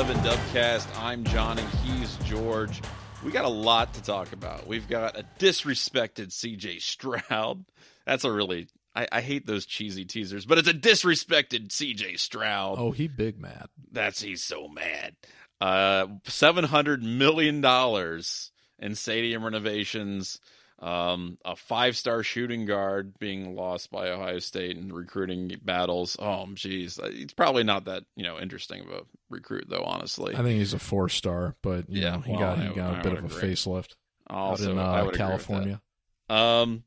11 Dubcast. I'm John and he's George. We got a lot to talk about. We've got a disrespected CJ Stroud. That's a really I, I hate those cheesy teasers, but it's a disrespected CJ Stroud. Oh, he big mad. That's he's so mad. Uh, seven hundred million dollars in stadium renovations. Um, a five star shooting guard being lost by Ohio State in recruiting battles. Oh, geez. He's probably not that, you know, interesting of a recruit, though, honestly. I think he's a four star, but yeah, know, he well, got, he got a bit of a agree. facelift also, out in uh, California. Um,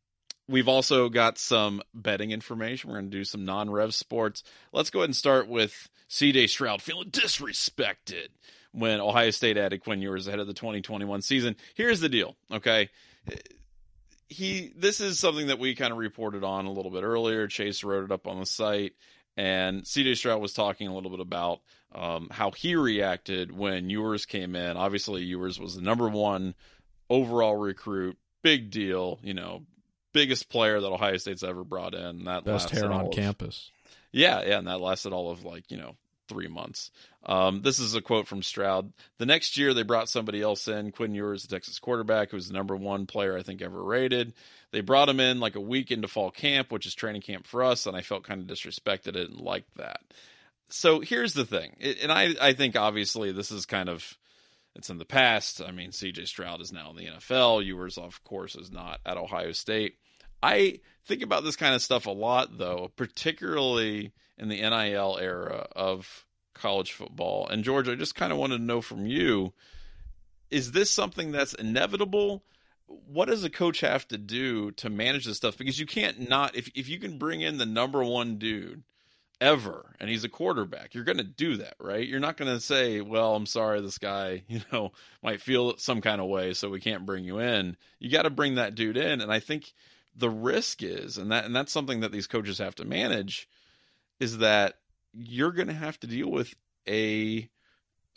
we've also got some betting information. We're going to do some non rev sports. Let's go ahead and start with CJ Stroud feeling disrespected when Ohio State added Quinn Ewers ahead of the 2021 season. Here's the deal, okay? He this is something that we kind of reported on a little bit earlier. Chase wrote it up on the site, and CJ Stroud was talking a little bit about um, how he reacted when Ewers came in. Obviously, Ewers was the number one overall recruit, big deal, you know, biggest player that Ohio State's ever brought in. That best hair on of, campus. Yeah, yeah, and that lasted all of like you know three months. Um, this is a quote from Stroud. The next year, they brought somebody else in, Quinn Ewers, the Texas quarterback, who was the number one player I think ever rated. They brought him in like a week into fall camp, which is training camp for us, and I felt kind of disrespected and liked that. So here's the thing, and I, I think obviously this is kind of it's in the past. I mean, C.J. Stroud is now in the NFL. Ewers, of course, is not at Ohio State. I think about this kind of stuff a lot, though, particularly in the NIL era of college football. And George, I just kind of wanted to know from you is this something that's inevitable? What does a coach have to do to manage this stuff? Because you can't not if if you can bring in the number one dude ever and he's a quarterback, you're going to do that, right? You're not going to say, "Well, I'm sorry, this guy, you know, might feel some kind of way, so we can't bring you in." You got to bring that dude in, and I think the risk is, and that and that's something that these coaches have to manage is that you're going to have to deal with a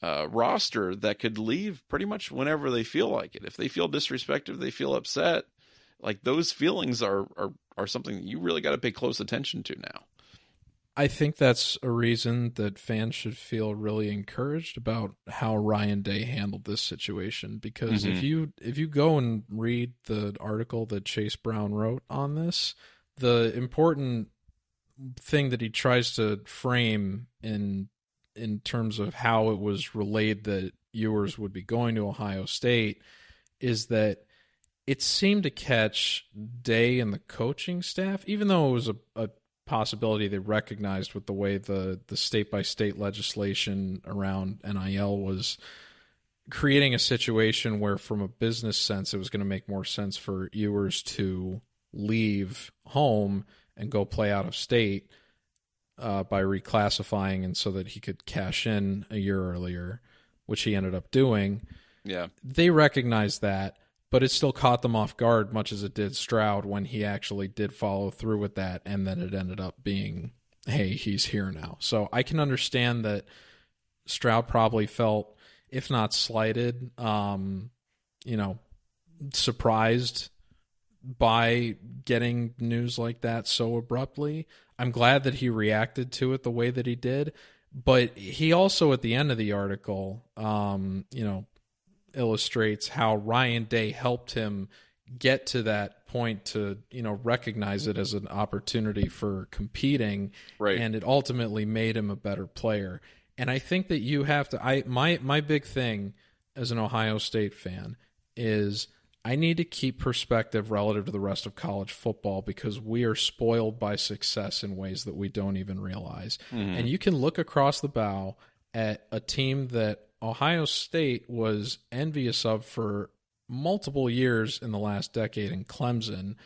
uh, roster that could leave pretty much whenever they feel like it. If they feel disrespected, they feel upset, like those feelings are are are something you really got to pay close attention to now. I think that's a reason that fans should feel really encouraged about how Ryan Day handled this situation because mm-hmm. if you if you go and read the article that Chase Brown wrote on this, the important thing that he tries to frame in in terms of how it was relayed that Ewers would be going to Ohio State is that it seemed to catch Day and the coaching staff, even though it was a, a possibility they recognized with the way the the state by state legislation around NIL was creating a situation where from a business sense it was going to make more sense for Ewers to leave home and go play out of state uh, by reclassifying and so that he could cash in a year earlier, which he ended up doing. Yeah. They recognized that, but it still caught them off guard, much as it did Stroud when he actually did follow through with that. And then it ended up being, hey, he's here now. So I can understand that Stroud probably felt, if not slighted, um, you know, surprised by getting news like that so abruptly. I'm glad that he reacted to it the way that he did, but he also at the end of the article, um, you know, illustrates how Ryan Day helped him get to that point to you know recognize it as an opportunity for competing. Right. And it ultimately made him a better player. And i think that you have to i my my big thing as an ohio state fan is I need to keep perspective relative to the rest of college football because we are spoiled by success in ways that we don't even realize. Mm-hmm. And you can look across the bow at a team that Ohio State was envious of for multiple years in the last decade in Clemson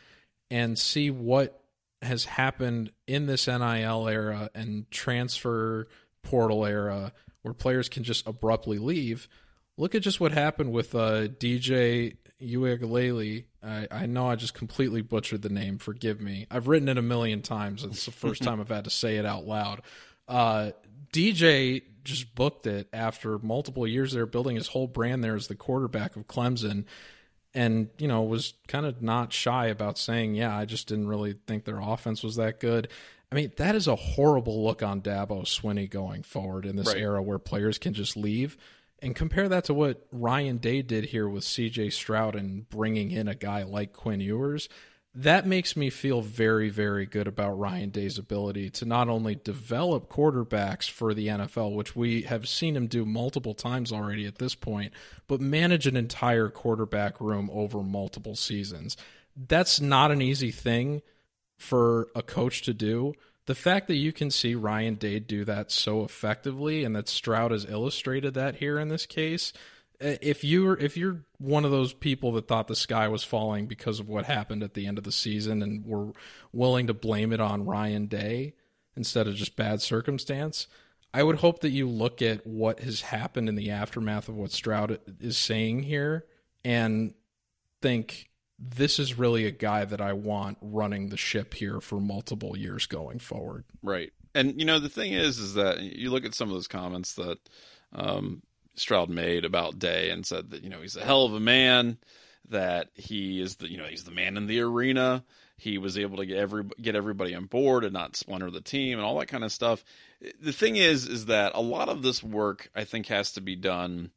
and see what has happened in this NIL era and transfer portal era where players can just abruptly leave. Look at just what happened with uh, DJ Uiagalelei. I, I know I just completely butchered the name. Forgive me. I've written it a million times. It's the first time I've had to say it out loud. Uh, DJ just booked it after multiple years there, building his whole brand there as the quarterback of Clemson. And, you know, was kind of not shy about saying, yeah, I just didn't really think their offense was that good. I mean, that is a horrible look on Dabo Swinney going forward in this Right. era where players can just leave. And compare that to what Ryan Day did here with CJ Stroud and bringing in a guy like Quinn Ewers. That makes me feel very, very good about Ryan Day's ability to not only develop quarterbacks for the NFL, which we have seen him do multiple times already at this point, but manage an entire quarterback room over multiple seasons. That's not an easy thing for a coach to do. The fact that you can see Ryan Day do that so effectively and that Stroud has illustrated that here in this case, uh, if you're if you're one of those people that thought the sky was falling because of what happened at the end of the season and were willing to blame it on Ryan Day instead of just bad circumstance, I would hope that you look at what has happened in the aftermath of what Stroud is saying here and think this is really a guy that I want running the ship here for multiple years going forward. Right. And you know the thing is, is that you look at some of those comments that um, Stroud made about Day and said that you know he's a hell of a man, that he is the you know he's the man in the arena. He was able to get every get everybody on board and not splinter the team and all that kind of stuff. The thing is, is that a lot of this work I think has to be done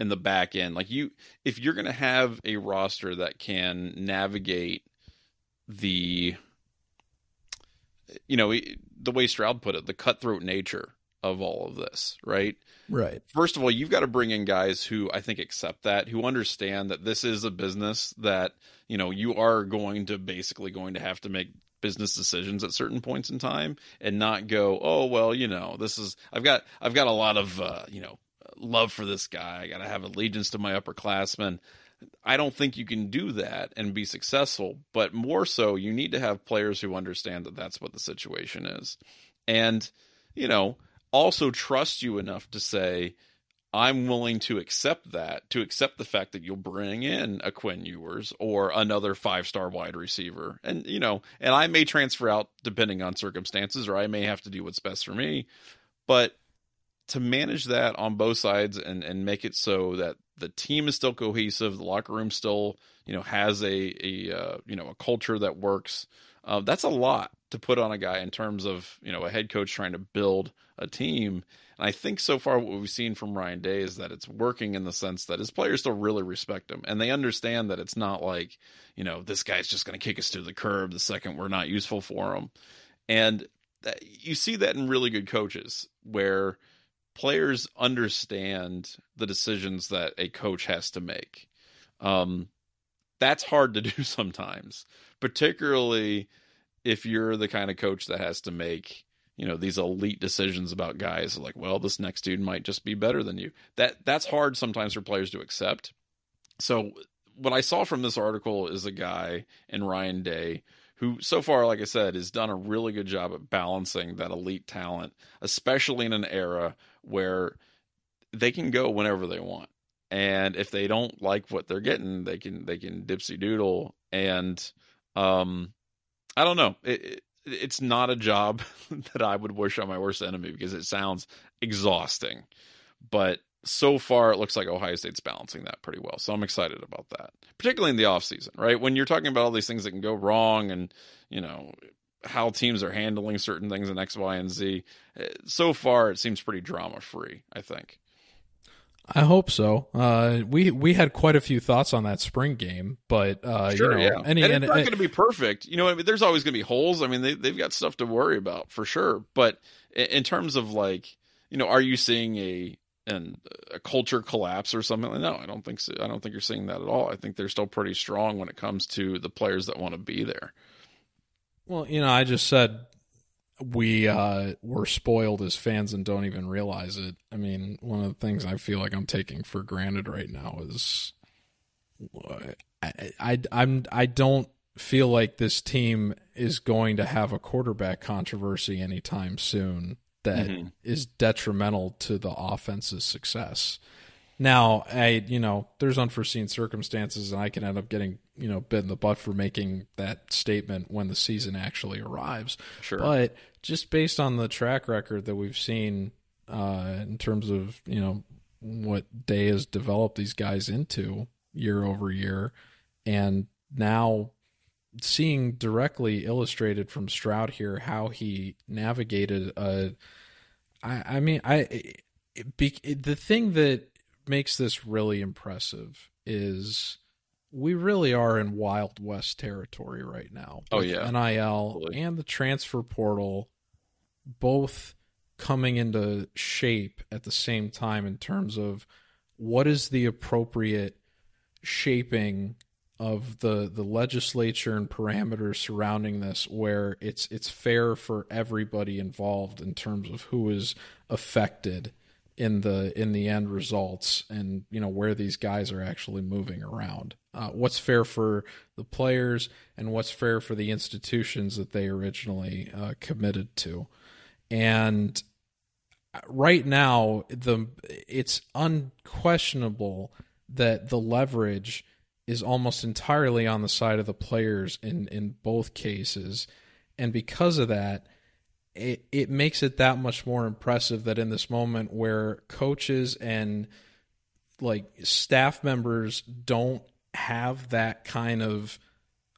in the back end. Like you, if you're going to have a roster that can navigate the you know, the way Stroud put it, the cutthroat nature of all of this, right? Right. First of all, you've got to bring in guys who I think accept that, who understand that this is a business that, you know, you are going to basically going to have to make business decisions at certain points in time and not go, "Oh, well, you know, this is I've got I've got a lot of, uh, you know, love for this guy. I got to have allegiance to my upperclassmen." I don't think you can do that and be successful, but more so, you need to have players who understand that that's what the situation is. And, you know, also trust you enough to say, I'm willing to accept that, to accept the fact that you'll bring in a Quinn Ewers or another five star wide receiver. And, you know, and I may transfer out depending on circumstances, or I may have to do what's best for me. But to manage that on both sides and, and make it so that the team is still cohesive, the locker room still, you know, has a, a uh, you know, a culture that works. Uh, that's a lot to put on a guy in terms of, you know, a head coach trying to build a team. And I think so far what we've seen from Ryan Day is that it's working in the sense that his players still really respect him and they understand that it's not like, you know, this guy's just going to kick us to the curb the second we're not useful for him. And that, you see that in really good coaches where players understand the decisions that a coach has to make. Um, that's hard to do sometimes, particularly if you're the kind of coach that has to make you know these elite decisions about guys like well this next dude might just be better than you that that's hard sometimes for players to accept so what i saw from this article is a guy in ryan day who so far like i said has done a really good job at balancing that elite talent especially in an era where they can go whenever they want. And if they don't like what they're getting they can they can dipsy doodle and um i don't know. It, it, it's not a job that i would wish on my worst enemy because it sounds exhausting. But so far it looks like ohio state's balancing that pretty well. So i'm excited about that particularly in the offseason right? When you're talking about all these things that can go wrong and you know how teams are handling certain things in X, Y, and Z. So far, it seems pretty drama free. I think. I hope so. Uh, we we had quite a few thoughts on that spring game, but uh, sure, you know, yeah. any, and it's and, not going to be perfect. You know, I mean, there's always going to be holes. I mean, they they've got stuff to worry about for sure. But in terms of like, you know, are you seeing a and a culture collapse or something? No, I don't think so. I don't think you're seeing that at all. I think they're still pretty strong when it comes to the players that want to be there. Well, you know, I just said we uh, were spoiled as fans and don't even realize it. I mean, one of the things I feel like I'm taking for granted right now is I, I I'm I don't feel like this team is going to have a quarterback controversy anytime soon that Mm-hmm. is detrimental to the offense's success. Now, I you know, there's unforeseen circumstances, and I can end up getting you know bit in the butt for making that statement when the season actually arrives. Sure. But just based on the track record that we've seen uh, in terms of you know what Day has developed these guys into year over year, and now seeing directly illustrated from Stroud here how he navigated a. I, I mean, I it, be, the thing that makes this really impressive is we really are in wild west territory right now. Oh yeah, NIL Absolutely. and the transfer portal, both coming into shape at the same time in terms of what is the appropriate shaping of the the legislature and parameters surrounding this where it's it's fair for everybody involved in terms of who is affected in the in the end results and you know where these guys are actually moving around. Uh, what's fair for the players and what's fair for the institutions that they originally uh, committed to. And right now the it's unquestionable that the leverage is almost entirely on the side of the players in in both cases. And because of that it it makes it that much more impressive that in this moment where coaches and like staff members don't have that kind of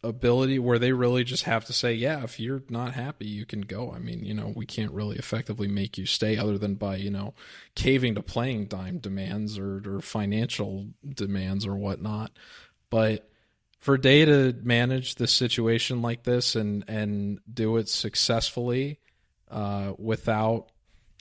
ability where they really just have to say, yeah, if you're not happy, you can go. I mean, you know, we can't really effectively make you stay other than by, you know, caving to playing time demands or, or financial demands or whatnot. But for Day to manage this situation like this and, and do it successfully uh, without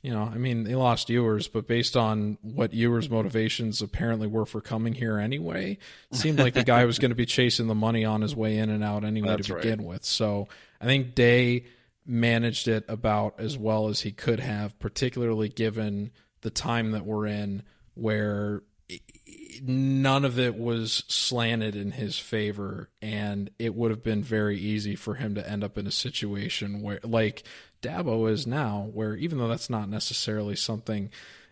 you know, I mean, they lost Ewers, but based on what Ewers' motivations apparently were for coming here anyway, it seemed like the guy was going to be chasing the money on his way in and out anyway That's to begin right. with. So I think Day managed it about as well as he could have, particularly given the time that we're in where none of it was slanted in his favor and it would have been very easy for him to end up in a situation where like Dabo is now, where even though that's not necessarily something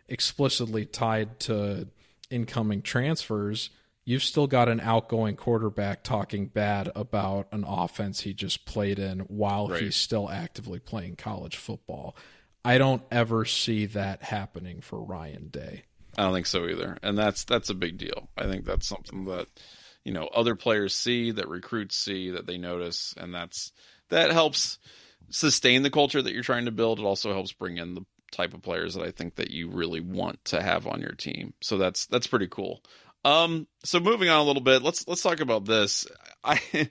explicitly tied to incoming transfers, you've still got an outgoing quarterback talking bad about an offense he just played in while right. he's still actively playing college football. I don't ever see that happening for Ryan Day. I don't think so either. And that's that's a big deal. I think that's something that you know other players see, that recruits see, that they notice, and that's that helps sustain the culture that you're trying to build. It also helps bring in the type of players that I think that you really want to have on your team. So that's that's pretty cool. Um, so moving on a little bit, let's let's talk about this. I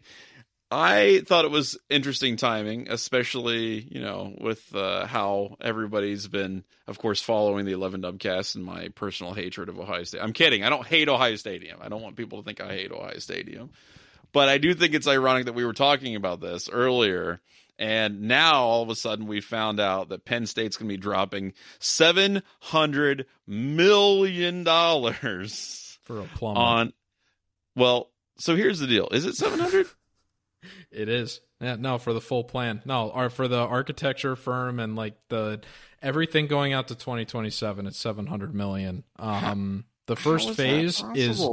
I thought it was interesting timing, especially you know with uh, how everybody's been, of course, following the Eleven Dubcast and my personal hatred of Ohio State. I'm kidding. I don't hate Ohio Stadium. I don't want people to think I hate Ohio Stadium, but I do think it's ironic that we were talking about this earlier and now all of a sudden we found out that Penn State's going to be dropping seven hundred million dollars for a plumber. On well, so here's the deal: is it seven hundred? it is. Yeah, no, for the full plan. No, or for the architecture firm and like the everything going out to 2027, it's 700 million. Um, the first phase is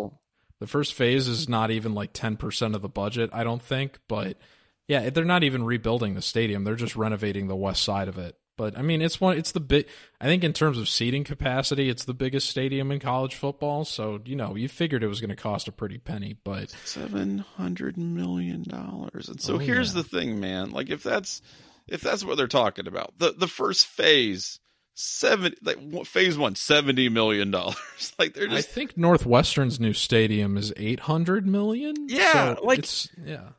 the first phase is not even like 10% of the budget, I don't think, but yeah, they're not even rebuilding the stadium; they're just renovating the west side of it. But I mean, it's one. It's the big. I think in terms of seating capacity, it's the biggest stadium in college football. So you know, you figured it was going to cost a pretty penny, but seven hundred million dollars. And so oh, here's yeah. the thing, man. Like if that's if that's what they're talking about, the the first phase seven like phase one 70 million dollars like they're just i think northwestern's new stadium is 800 million yeah so like yeah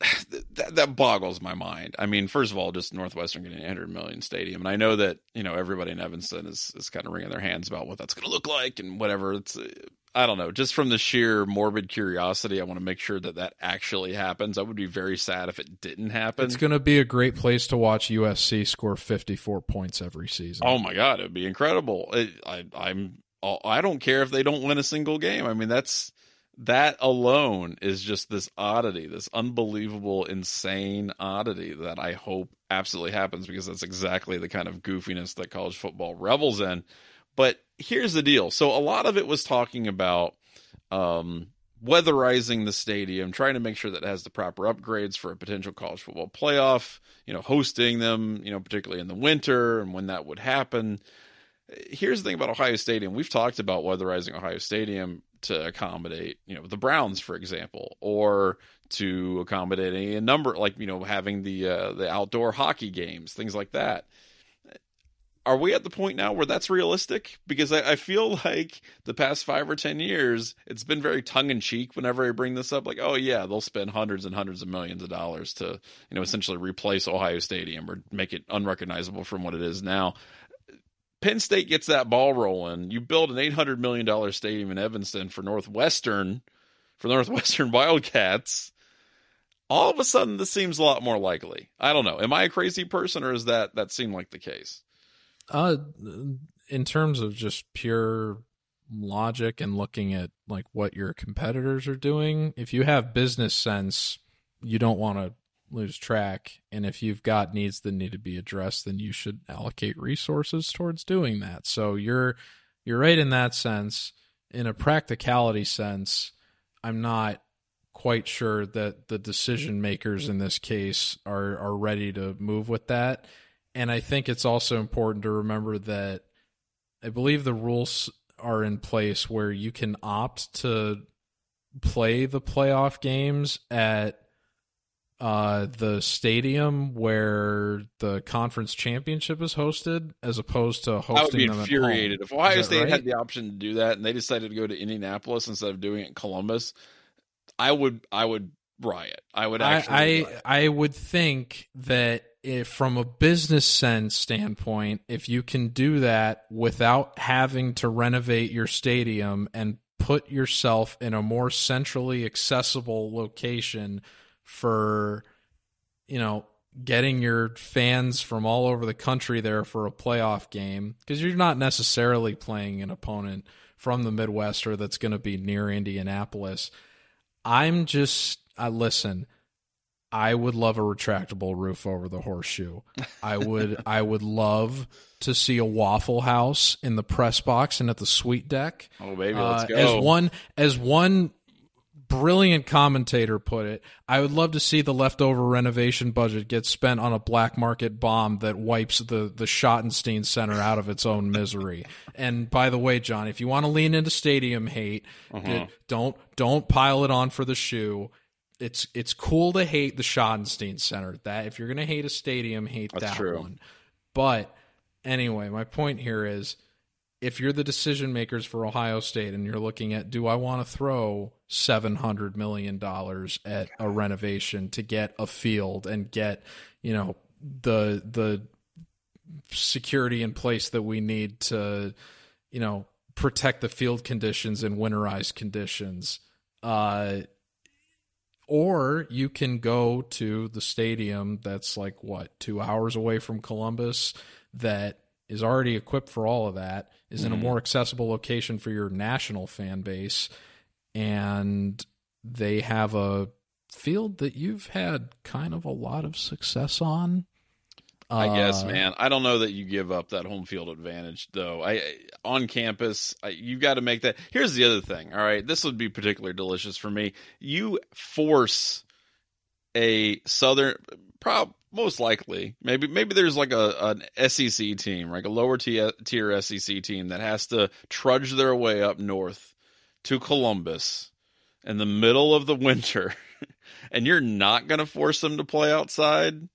that, that boggles my mind. I mean, first of all, just Northwestern getting a hundred million stadium, and I know that you know everybody in Evanston is is kind of wringing their hands about what that's going to look like and whatever. It's uh, I don't know, just from the sheer morbid curiosity, I want to make sure that that actually happens. I would be very sad if it didn't happen. It's going to be a great place to watch USC score fifty four points every season. Oh my god, it'd be incredible. It, I I'm I don't care if they don't win a single game. I mean, that's that alone is just this oddity, this unbelievable, insane oddity that I hope absolutely happens because that's exactly the kind of goofiness that college football revels in. But here's the deal. So a lot of it was talking about um, weatherizing the stadium, trying to make sure that it has the proper upgrades for a potential college football playoff, you know, hosting them, you know, particularly in the winter and when that would happen. Here's the thing about Ohio Stadium. We've talked about weatherizing Ohio Stadium to accommodate, you know, the Browns, for example, or to accommodate a number like you know having the uh, the outdoor hockey games, things like that. Are we at the point now where that's realistic? Because I, I feel like the past five or ten years, it's been very tongue in cheek whenever I bring this up. Like, oh yeah, they'll spend hundreds and hundreds of millions of dollars to you know essentially replace Ohio Stadium or make it unrecognizable from what it is now. Penn State gets that ball rolling. You build an eight hundred million dollar stadium in Evanston for Northwestern, for Northwestern Wildcats. All of a sudden, this seems a lot more likely. I don't know. Am I a crazy person, or is that that seem like the case? Uh, in terms of just pure logic and looking at like what your competitors are doing, if you have business sense, you don't want to lose track. And if you've got needs that need to be addressed, then you should allocate resources towards doing that. So you're you're right in that sense. In a practicality sense, I'm not quite sure that the decision makers in this case are are ready to move with that. And I think it's also important to remember that I believe the rules are in place where you can opt to play the playoff games at uh, the stadium where the conference championship is hosted, as opposed to hosting I would be them infuriated if Ohio State right? had the option to do that and they decided to go to Indianapolis instead of doing it in Columbus. I would, I would riot. I would actually. I. I, I would think that if from a business sense standpoint, if you can do that without having to renovate your stadium and put yourself in a more centrally accessible location for you know getting your fans from all over the country there for a playoff game because you're not necessarily playing an opponent from the Midwest or that's going to be near Indianapolis. I'm just I listen. I would love a retractable roof over the horseshoe. I would I would love to see a Waffle House in the press box and at the suite deck. oh baby, let's Uh, go. As one as one brilliant commentator put it, I would love to see the leftover renovation budget get spent on a black market bomb that wipes the the Schottenstein Center out of its own misery. And by the way, John, if you want to lean into stadium hate, Uh-huh. don't don't pile it on for the shoe. It's it's cool to hate the Schottenstein Center. That if you're gonna hate a stadium, hate That's that true. one. But anyway, my point here is if you're the decision makers for Ohio State and you're looking at do I want to throw 700 million dollars at a renovation to get a field and get, you know, the the security in place that we need to, you know, protect the field conditions in winterized conditions. Uh or you can go to the stadium that's like what, 2 hours away from Columbus that is already equipped for all of that, is in a Mhm. more accessible location for your national fan base, and they have a field that you've had kind of a lot of success on. I guess, Uh, man. I don't know that you give up that home field advantage, though. I on campus, I, you got to make that. Here's the other thing. All right, this would be particularly delicious for me. You force a southern, prob most likely, maybe maybe there's like a an SEC team, like a lower tier, tier SEC team that has to trudge their way up north to Columbus in the middle of the winter, and you're not going to force them to play outside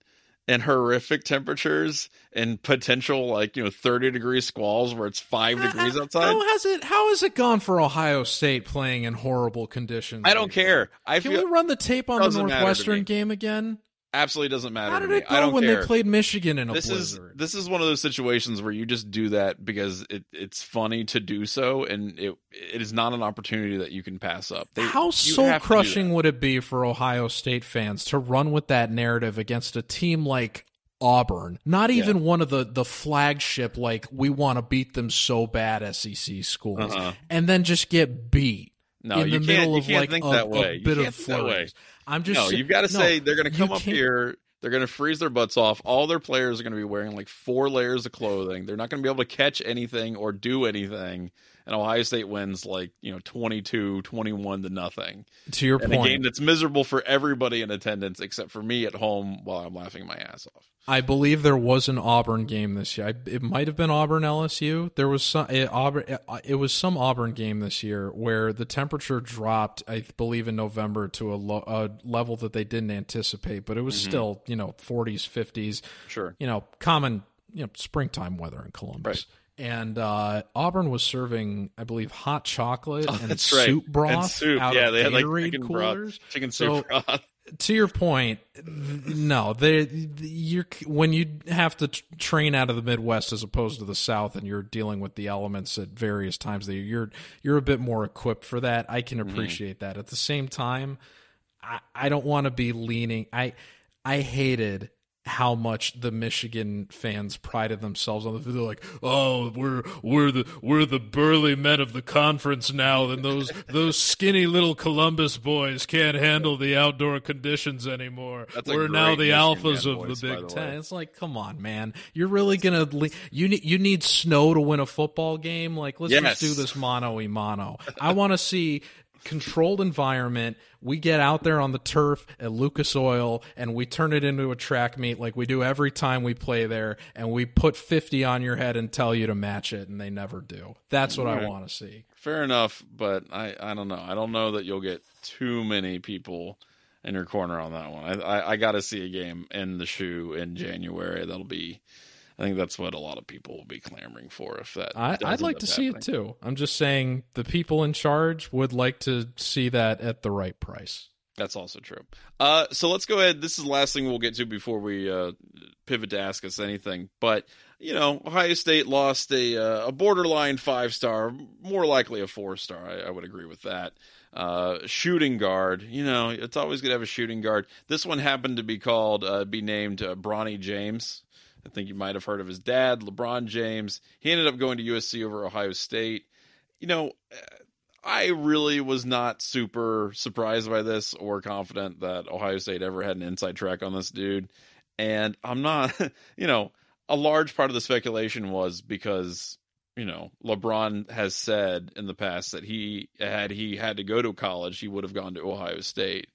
in horrific temperatures and potential like you know 30 degree squalls where it's five degrees outside How has it? How has it gone for Ohio State playing in horrible conditions? i don't like care i? Can feel we run the tape on the Doesn't matter to Northwestern game again? Absolutely doesn't matter How did it go i don't when care they played Michigan in a this is this is one of those situations where you just do that because it, it's funny to do so and it it is not an opportunity that you can pass up They- How soul have to do crushing would it be for Ohio State fans to run with that narrative against a team like Auburn? Not even one of the the flagship like we want to beat them so bad SEC schools, Uh-huh. and then just get beat no in you the can't middle you of like think a, that a way You bit of think that way. flurries. I'm just no, you've got to no, say they're going to come up can't- here. They're going to freeze their butts off. All their players are going to be wearing like four layers of clothing. They're not going to be able to catch anything or do anything. And Ohio State wins like you know 22, 21 to nothing. To your and point, a game that's miserable for everybody in attendance except for me at home while I'm laughing my ass off. I believe there was an Auburn game this year. I, it might have been Auburn LSU. There was some it, Auburn. It, it, was some Auburn game this year where the temperature dropped. I believe in November to a, lo, a level that they didn't anticipate, but it was mm-hmm. still you know 40s, 50s. Sure. You know, common you know springtime weather in Columbus. Right and uh, Auburn was serving, I believe, hot chocolate oh, and soup right. broth and soup. out yeah, of they had like chicken coolers. Broth, chicken soup so, broth. To your point, no, they you're when you have to train out of the Midwest as opposed to the South, and you're dealing with the elements at various times. That you're you're a bit more equipped for that. I can mm-hmm. appreciate mm-hmm. that. At the same time, I, I don't want to be leaning. I I hated how much the Michigan fans prided themselves on the they're like, oh, we're we're the we're the burly men of the conference now, and those those skinny little Columbus boys can't handle the outdoor conditions anymore. That's we're now the Michigan alphas of voice, the Big the Ten. way. It's like, come on, man, you're really gonna le- you need you need snow to win a football game? Like, let's yes. just do this mono e mono. I want to see controlled environment. We get out there on the turf at Lucas Oil and we turn it into a track meet like we do every time we play there, and we put 50 on your head and tell you to match it, and they never do. That's what right. I want to see. Fair enough, but I, I don't know. I don't know that you'll get too many people in your corner on that one. I, I, I got to see a game in the shoe in January. That'll be I think that's what a lot of people will be clamoring for. If that, I, would like to see it too. I'm just saying the people in charge would like to see that at the right price. That's also true. Uh, so let's go ahead. This is the last thing we'll get to before we uh, pivot to ask us anything. But you know, Ohio State lost a uh, a borderline five star, more likely a four star. I, I would agree with that. Uh, shooting guard. You know, it's always good to have a shooting guard. This one happened to be called, uh, be named uh, Bronny James. I think you might have heard of his dad, LeBron James. He ended up going to USC over Ohio State. You know, I really was not super surprised by this or confident that Ohio State ever had an inside track on this dude. And I'm not, you know, a large part of the speculation was because, you know, LeBron has said in the past that he had he had to go to college, he would have gone to Ohio State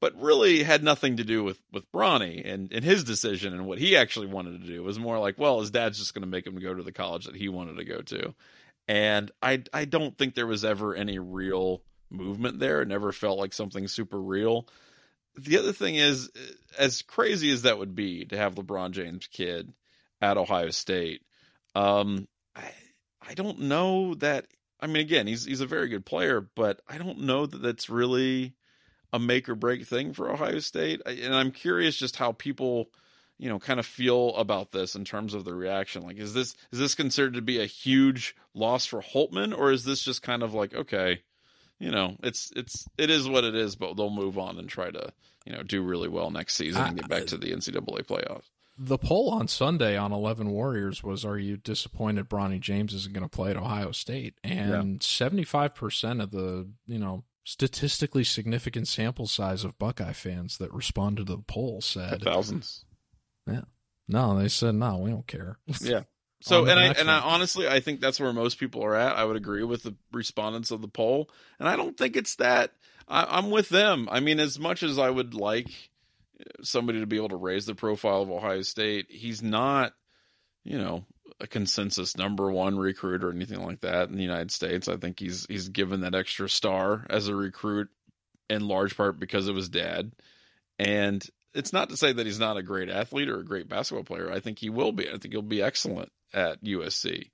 but really had nothing to do with with Bronny and, and his decision and what he actually wanted to do. It was more like, well, his dad's just going to make him go to the college that he wanted to go to, and I I don't think there was ever any real movement there. It never felt like something super real. The other thing is, as crazy as that would be to have LeBron James' kid at Ohio State, um, I I don't know that. I mean, again, he's he's a very good player, but I don't know that that's really a make or break thing for Ohio State. And I'm curious just how people, you know, kind of feel about this in terms of the reaction. Like, is this is this considered to be a huge loss for Holtmann, or is this just kind of like, okay, you know, it's it's it is what it is, but they'll move on and try to, you know, do really well next season and get back to the NCAA playoffs. The poll on Sunday on Eleven Warriors was: Are you disappointed Bronny James isn't going to play at Ohio State? And seventy five percent of the you know statistically significant sample size of Buckeye fans that responded to the poll said thousands. Yeah. No, they said no, we don't care. Yeah. So and I and I honestly I think that's where most people are at. I would agree with the respondents of the poll, and I don't think it's that. I, I'm with them. I mean, as much as I would like somebody to be able to raise the profile of Ohio State, he's not, you know, a consensus number one recruit or anything like that in the United States. I think he's he's given that extra star as a recruit in large part because of his dad. And it's not to say that he's not a great athlete or a great basketball player. I think he will be. I think he'll be excellent at USC.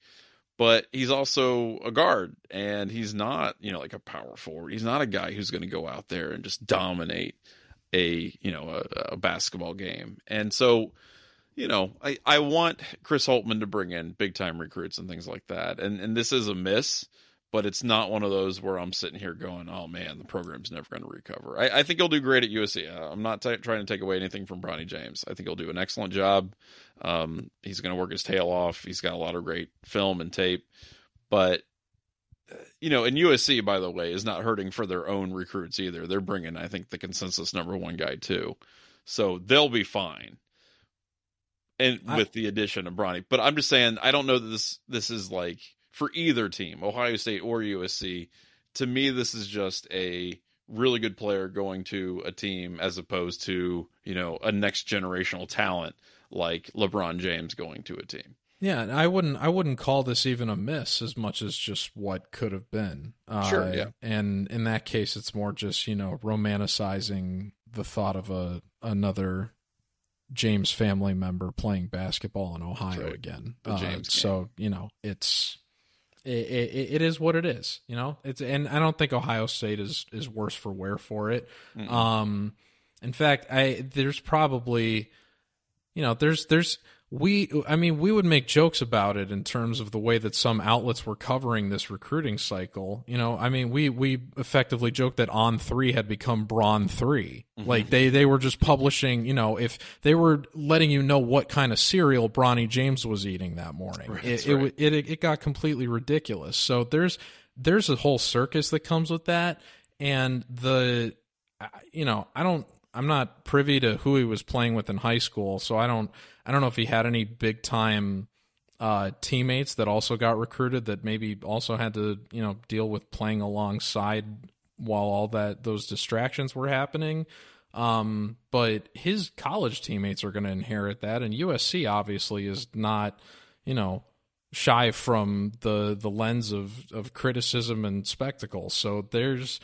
But he's also a guard and he's not, you know, like a power forward. He's not a guy who's going to go out there and just dominate a, you know, a, a basketball game. And so you know, I, I want Chris Holtmann to bring in big time recruits and things like that. And and this is a miss, but it's not one of those where I'm sitting here going, oh man, the program's never going to recover. I, I, think he'll do great at USC. Uh, I'm not t- trying to take away anything from Bronny James. I think he'll do an excellent job. Um, he's going to work his tail off. He's got a lot of great film and tape, but uh, you know, and USC, by the way, is not hurting for their own recruits either. They're bringing, I think, the consensus number one guy too, so they'll be fine and I, with the addition of Bronny. But I'm just saying, I don't know that this this is like for either team, Ohio State or USC. To me, this is just a really good player going to a team as opposed to you know a next generational talent like LeBron James going to a team. Yeah, I wouldn't I wouldn't call this even a miss as much as just what could have been. Sure, Uh, yeah. And in that case, it's more just you know romanticizing the thought of a another James family member playing basketball in Ohio right. again. Uh, so you know it's. It, it, it is what it is, you know. It's and I don't think Ohio State is is worse for wear for it. Mm-mm. Um, in fact, I there's probably, you know, there's there's we I mean we would make jokes about it in terms of the way that some outlets were covering this recruiting cycle. You know, I mean we we effectively joked that On Three had become Braun 3 mm-hmm. Like they they were just publishing. You know, if they were letting you know what kind of cereal Bronny James was eating that morning, Right, it right. it it it got completely ridiculous. So there's there's a whole circus that comes with that, and the you know I don't I'm not privy to who he was playing with in high school, so I don't I don't know if he had any big time uh, teammates that also got recruited that maybe also had to you know deal with playing alongside while all that those distractions were happening. Um, but his college teammates are going to inherit that, and USC obviously is not, you know, shy from the the lens of of criticism and spectacle. So there's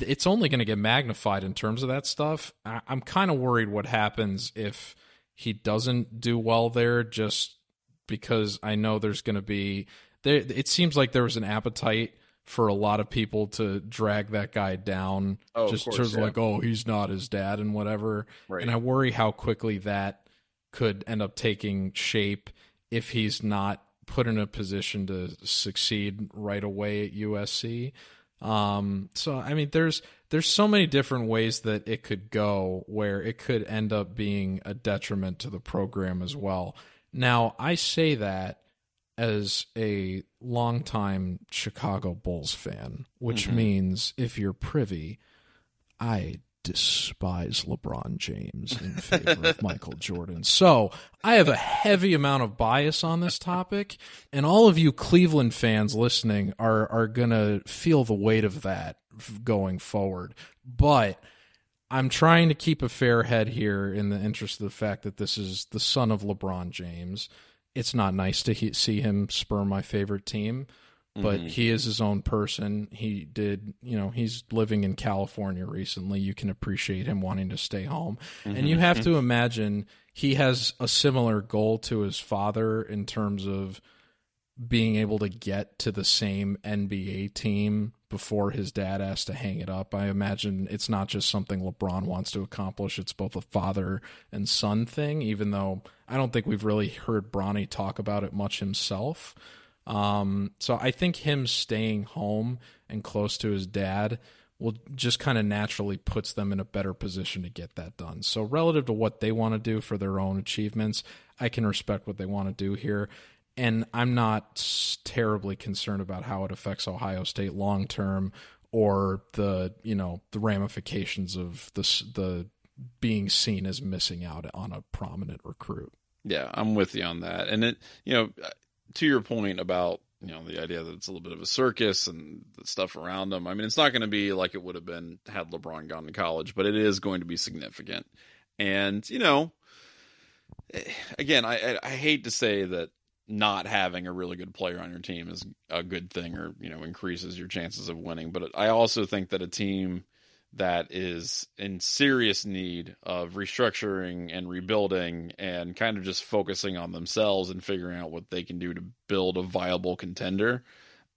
it's only going to get magnified in terms of that stuff. I, I'm kind of worried what happens if he doesn't do well there, just because I know there's going to be there. It seems like there was an appetite for a lot of people to drag that guy down, Oh, just of yeah. like, oh, he's not his dad and whatever. Right. And I worry how quickly that could end up taking shape if he's not put in a position to succeed right away at USC. Um, so I mean, there's there's so many different ways that it could go where it could end up being a detriment to the program as well. Now, I say that as a longtime Chicago Bulls fan, which Mhm. means if you're privy, I despise LeBron James in favor of Michael Jordan. So I have a heavy amount of bias on this topic, and all of you Cleveland fans listening are are gonna feel the weight of that going forward. But I'm trying to keep a fair head here in the interest of the fact that this is the son of LeBron James. It's not nice to he- see him spur my favorite team, but Mhm. he is his own person. He did, you know, he's living in California recently. You can appreciate him wanting to stay home. And you have to imagine he has a similar goal to his father in terms of being able to get to the same NBA team before his dad has to hang it up. I imagine it's not just something LeBron wants to accomplish, it's both a father and son thing, even though I don't think we've really heard Bronny talk about it much himself. Um, so I think him staying home and close to his dad will just kind of naturally puts them in a better position to get that done. So relative to what they want to do for their own achievements, I can respect what they want to do here. And I'm not terribly concerned about how it affects Ohio State long term or the, you know, the ramifications of this the being seen as missing out on a prominent recruit. Yeah, I'm with you on that. And it, you know, to your point about, you know, the idea that it's a little bit of a circus and the stuff around them. I mean, it's not going to be like it would have been had LeBron gone to college, but it is going to be significant. And, you know, eh, again, I, I, I hate to say that not having a really good player on your team is a good thing or, you know, increases your chances of winning. But I also think that a team that is in serious need of restructuring and rebuilding and kind of just focusing on themselves and figuring out what they can do to build a viable contender.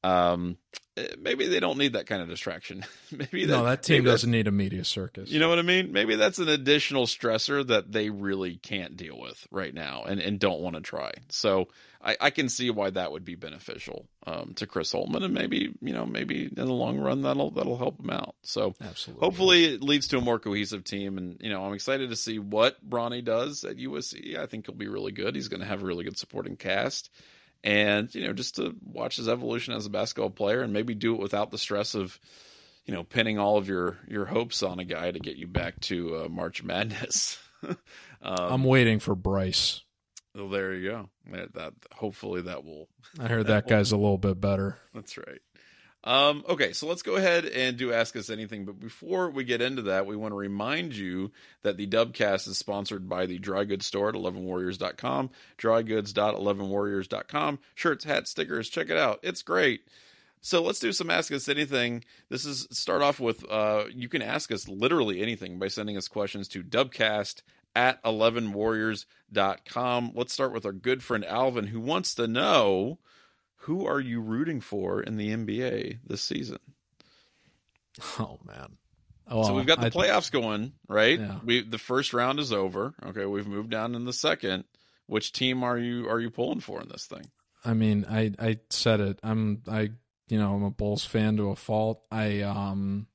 Um, eh, maybe they don't need that kind of distraction. maybe no, that team doesn't need a media circus. You know what I mean? Maybe that's an additional stressor that they really can't deal with right now and, and don't want to try. So I, I can see why that would be beneficial um, to Chris Holtmann and maybe, you know, maybe in the long run that'll that'll help him out. So Absolutely. hopefully it leads to a more cohesive team and you know, I'm excited to see what Bronny does at USC. I think he'll be really good. He's gonna have a really good supporting cast. And, you know, just to watch his evolution as a basketball player and maybe do it without the stress of you know, pinning all of your your hopes on a guy to get you back to uh, March Madness. um, I'm waiting for Bryce. Well, there you go. That, that hopefully that will. I heard that guy's a little bit better. That's right. Um, okay, so let's go ahead and do Ask Us Anything. But before we get into that, we want to remind you that the Dubcast is sponsored by the Dry Goods Store at 11warriors.com, drygoods.11warriors.com. Shirts, hats, stickers, check it out. It's great. So let's do some Ask Us Anything. This is start off with uh, you can ask us literally anything by sending us questions to dubcast at 11warriors.com. Let's start with our good friend Alvin, who wants to know who are you rooting for in the NBA this season? Oh man. Well, so we've got the playoffs going, right? Yeah. We the first round is over. Okay, we've moved down in the second. Which team are you are you pulling for in this thing? I mean, I I said it. I'm I you know, I'm a Bulls fan to a fault. I um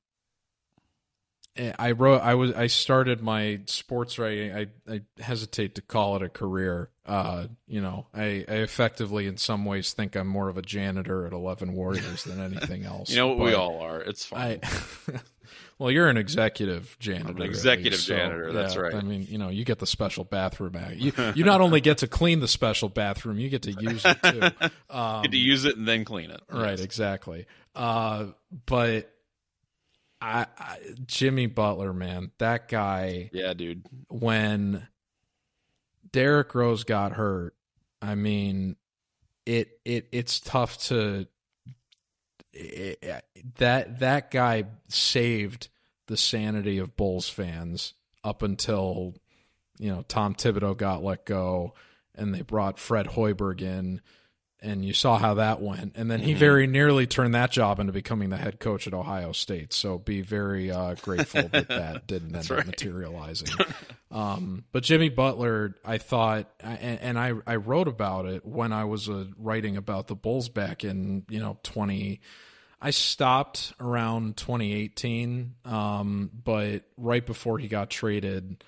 I wrote I was I started my sports writing I, I hesitate to call it a career. Uh, you know, I, I effectively in some ways think I'm more of a janitor at Eleven Warriors than anything else. you know what we all are. It's fine. I, well, you're an executive janitor. An executive least, janitor, so, that's yeah, right. I mean, you know, you get the special bathroom out. You you not only get to clean the special bathroom, you get to use it too. Um, Get to use it and then clean it. Right, Yes. exactly. Uh, but I, I Jimmy Butler, man, that guy Yeah, dude. when Derrick Rose got hurt, I mean, it it it's tough to it, that that guy saved the sanity of Bulls fans up until you know Tom Thibodeau got let go and they brought Fred Hoiberg in and you saw how that went. And then he Mhm. very nearly turned that job into becoming the head coach at Ohio State. So be very uh, grateful that that didn't end That's up materializing. Um, but Jimmy Butler I thought and, and I I wrote about it when I was uh, writing about the Bulls back in you know 20 I stopped around 2018 um, but right before he got traded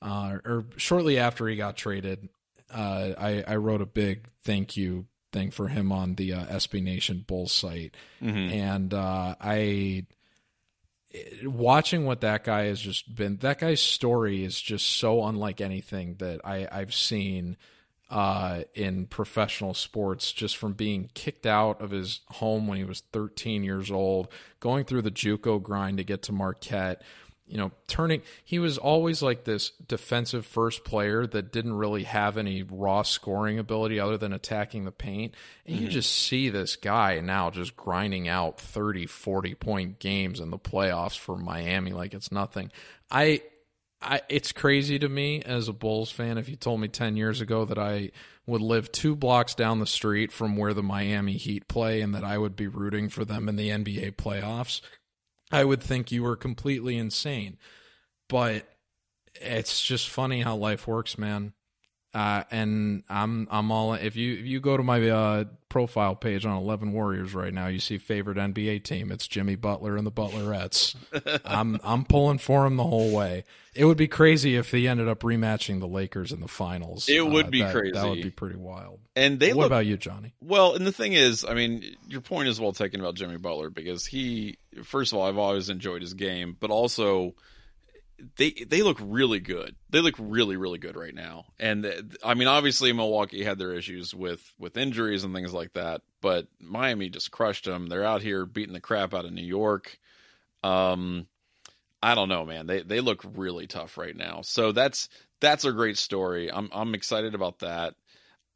uh, or shortly after he got traded uh, I, I wrote a big thank you thing for him on the uh, SB Nation Bulls site, Mhm. and uh, I watching what that guy has just been. That guy's story is just so unlike anything that I, I've seen uh, in professional sports. Just from being kicked out of his home when he was 13 years old, going through the JUCO grind to get to Marquette you know, turning he was always like this defensive first player that didn't really have any raw scoring ability other than attacking the paint. And you mm-hmm. just see this guy now just grinding out 30, 40 point games in the playoffs for Miami like it's nothing. I I it's crazy to me as a Bulls fan if you told me 10 years ago that I would live two blocks down the street from where the Miami Heat play and that I would be rooting for them in the NBA playoffs. I would think you were completely insane. But it's just funny how life works, man. Uh, and I'm I'm all if you if you go to my uh, profile page on Eleven Warriors right now, you see favorite NBA team. It's Jimmy Butler and the Butlerettes. I'm I'm pulling for him the whole way. It would be crazy if he ended up rematching the Lakers in the finals. It would Uh, be that- That would be pretty wild. And they what look about you, Johnny? Well, and the thing is, I mean, your point is well taken about Jimmy Butler because he, first of all, I've always enjoyed his game, but also they they look really good. They look really really good right now. And I mean, obviously Milwaukee had their issues with with injuries and things like that, but Miami just crushed them. They're out here beating the crap out of New York. Um, I don't know, man. They they look really tough right now. So that's that's a great story. I'm I'm excited about that.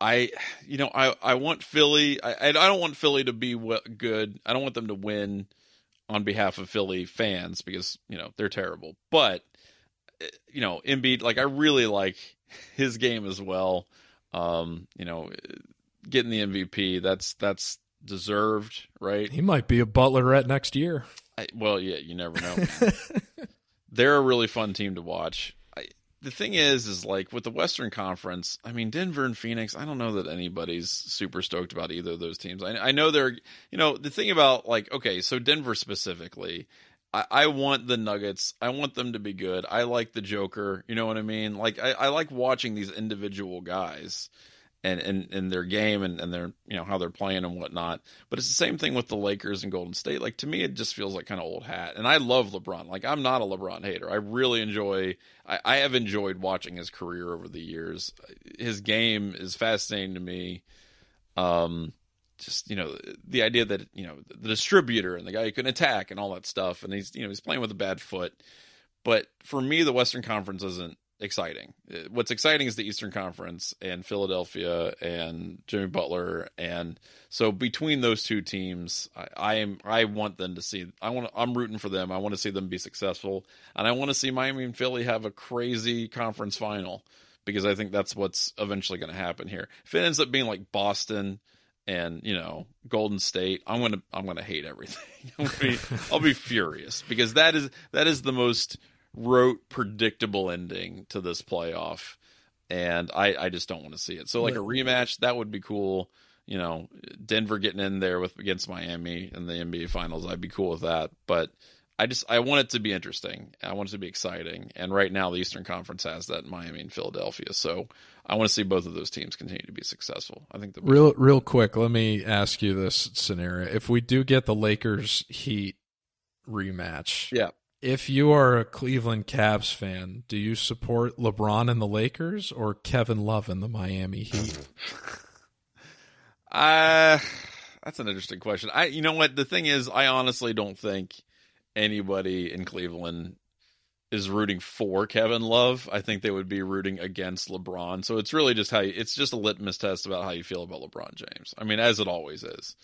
I, you know, I, I want Philly. I, I don't want Philly to be good. I don't want them to win on behalf of Philly fans because you know they're terrible. But eh, you know, Embiid, like I really like his game as well. Um, you know, eh, getting the MVP that's that's deserved, right? He might be a Butlerette next year. I, well, yeah, you never know. they're a really fun team to watch. The thing is, is like with the Western Conference. I mean, Denver and Phoenix. I don't know that anybody's super stoked about either of those teams. I, I know they're, you know, the thing about like, okay, so Denver specifically. I, I want the Nuggets. I want them to be good. I like the Joker. You know what I mean? Like, I, I like watching these individual guys. And and, and their game and, and their you know how they're playing and whatnot. But it's the same thing with the Lakers and Golden State. Like to me, it just feels like kind of old hat. And I love LeBron. Like I'm not a LeBron hater. I really enjoy. I, I have enjoyed watching his career over the years. His game is fascinating to me. Um, just you know the idea that you know the distributor and the guy who can attack and all that stuff, and he's you know he's playing with a bad foot. But for me, the Western Conference isn't exciting. Uh, what's exciting is the Eastern Conference and Philadelphia and Jimmy Butler, and so between those two teams, I, I am I want them to see. I want I'm rooting for them. I want to see them be successful, and I want to see Miami and Philly have a crazy conference final because I think that's what's eventually going to happen here. If it ends up being like Boston and you know Golden State, I'm gonna I'm gonna hate everything. I'll be, I'll be furious because that is that is the most rote, predictable ending to this playoff, and I I just don't want to see it. So like a rematch that would be cool. You know, Denver getting in there with against Miami in the NBA Finals, I'd be cool with that. But I just I want it to be interesting. I want it to be exciting. And right now, the Eastern Conference has that Miami and Philadelphia. So I want to see both of those teams continue to be successful. I think the real real quick. Let me ask you this scenario: If we do get the Lakers Heat rematch, yeah. If you are a Cleveland Cavs fan, do you support LeBron and the Lakers or Kevin Love and the Miami Heat? uh that's an interesting question. I you know what the thing is, I honestly don't think anybody in Cleveland is rooting for Kevin Love. I think they would be rooting against LeBron. So it's really just how you, it's just a litmus test about how you feel about LeBron James. I mean, as it always is.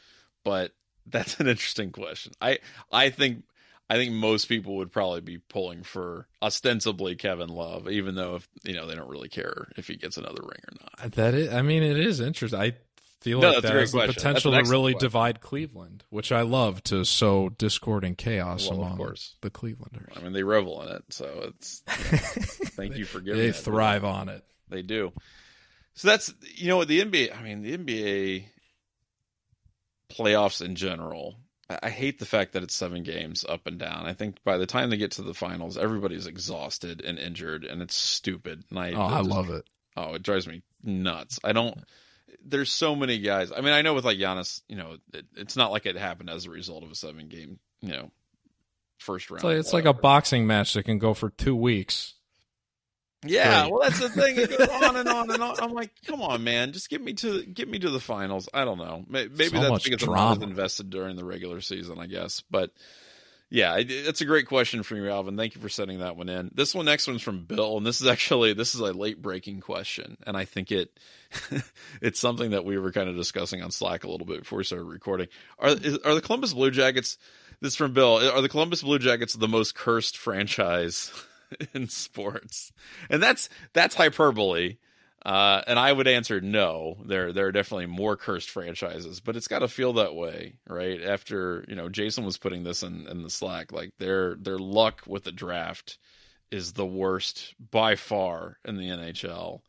But that's an interesting question. I I think I think most people would probably be pulling for ostensibly Kevin Love, even though if you know they don't really care if he gets another ring or not. Uh, that is, I mean, it is interesting. I feel no, like that has the potential to really question. divide Cleveland, which I love to sow discord and chaos well, among the Clevelanders. I mean, they revel in it, so it's. You know, thank you for giving. It. They thrive on it. They do. So that's you know the NBA. I mean, the NBA playoffs in general I hate the fact that it's seven games up and down. I think by the time they get to the finals, everybody's exhausted and injured, and it's stupid. And I, oh, I love it. Oh, it drives me nuts. I don't. There's so many guys. I mean, I know with like Giannis, you know, it, it's not like it happened as a result of a seven game, you know, first round. It's like, it's like a boxing match that can go for two weeks. Yeah, well, that's the thing. It goes on and on and on. I'm like, come on, man, just get me to get me to the finals. I don't know. Maybe so that's because drama. I'm not invested during the regular season, I guess. But yeah, it's a great question from you, Alvin. Thank you for sending that one in. This one, next one's from Bill, and this is actually this is a late breaking question, and I think it it's something that we were kind of discussing on Slack a little bit before we started recording. Are are the Columbus Blue Jackets? This is from Bill. Are the Columbus Blue Jackets the most cursed franchise? in sports, and that's that's hyperbole. Uh, and I would answer no. There, there are definitely more cursed franchises, but it's got to feel that way, right? After you know, Jason was putting this in, in the Slack, like their their luck with the draft is the worst by far in the NHL,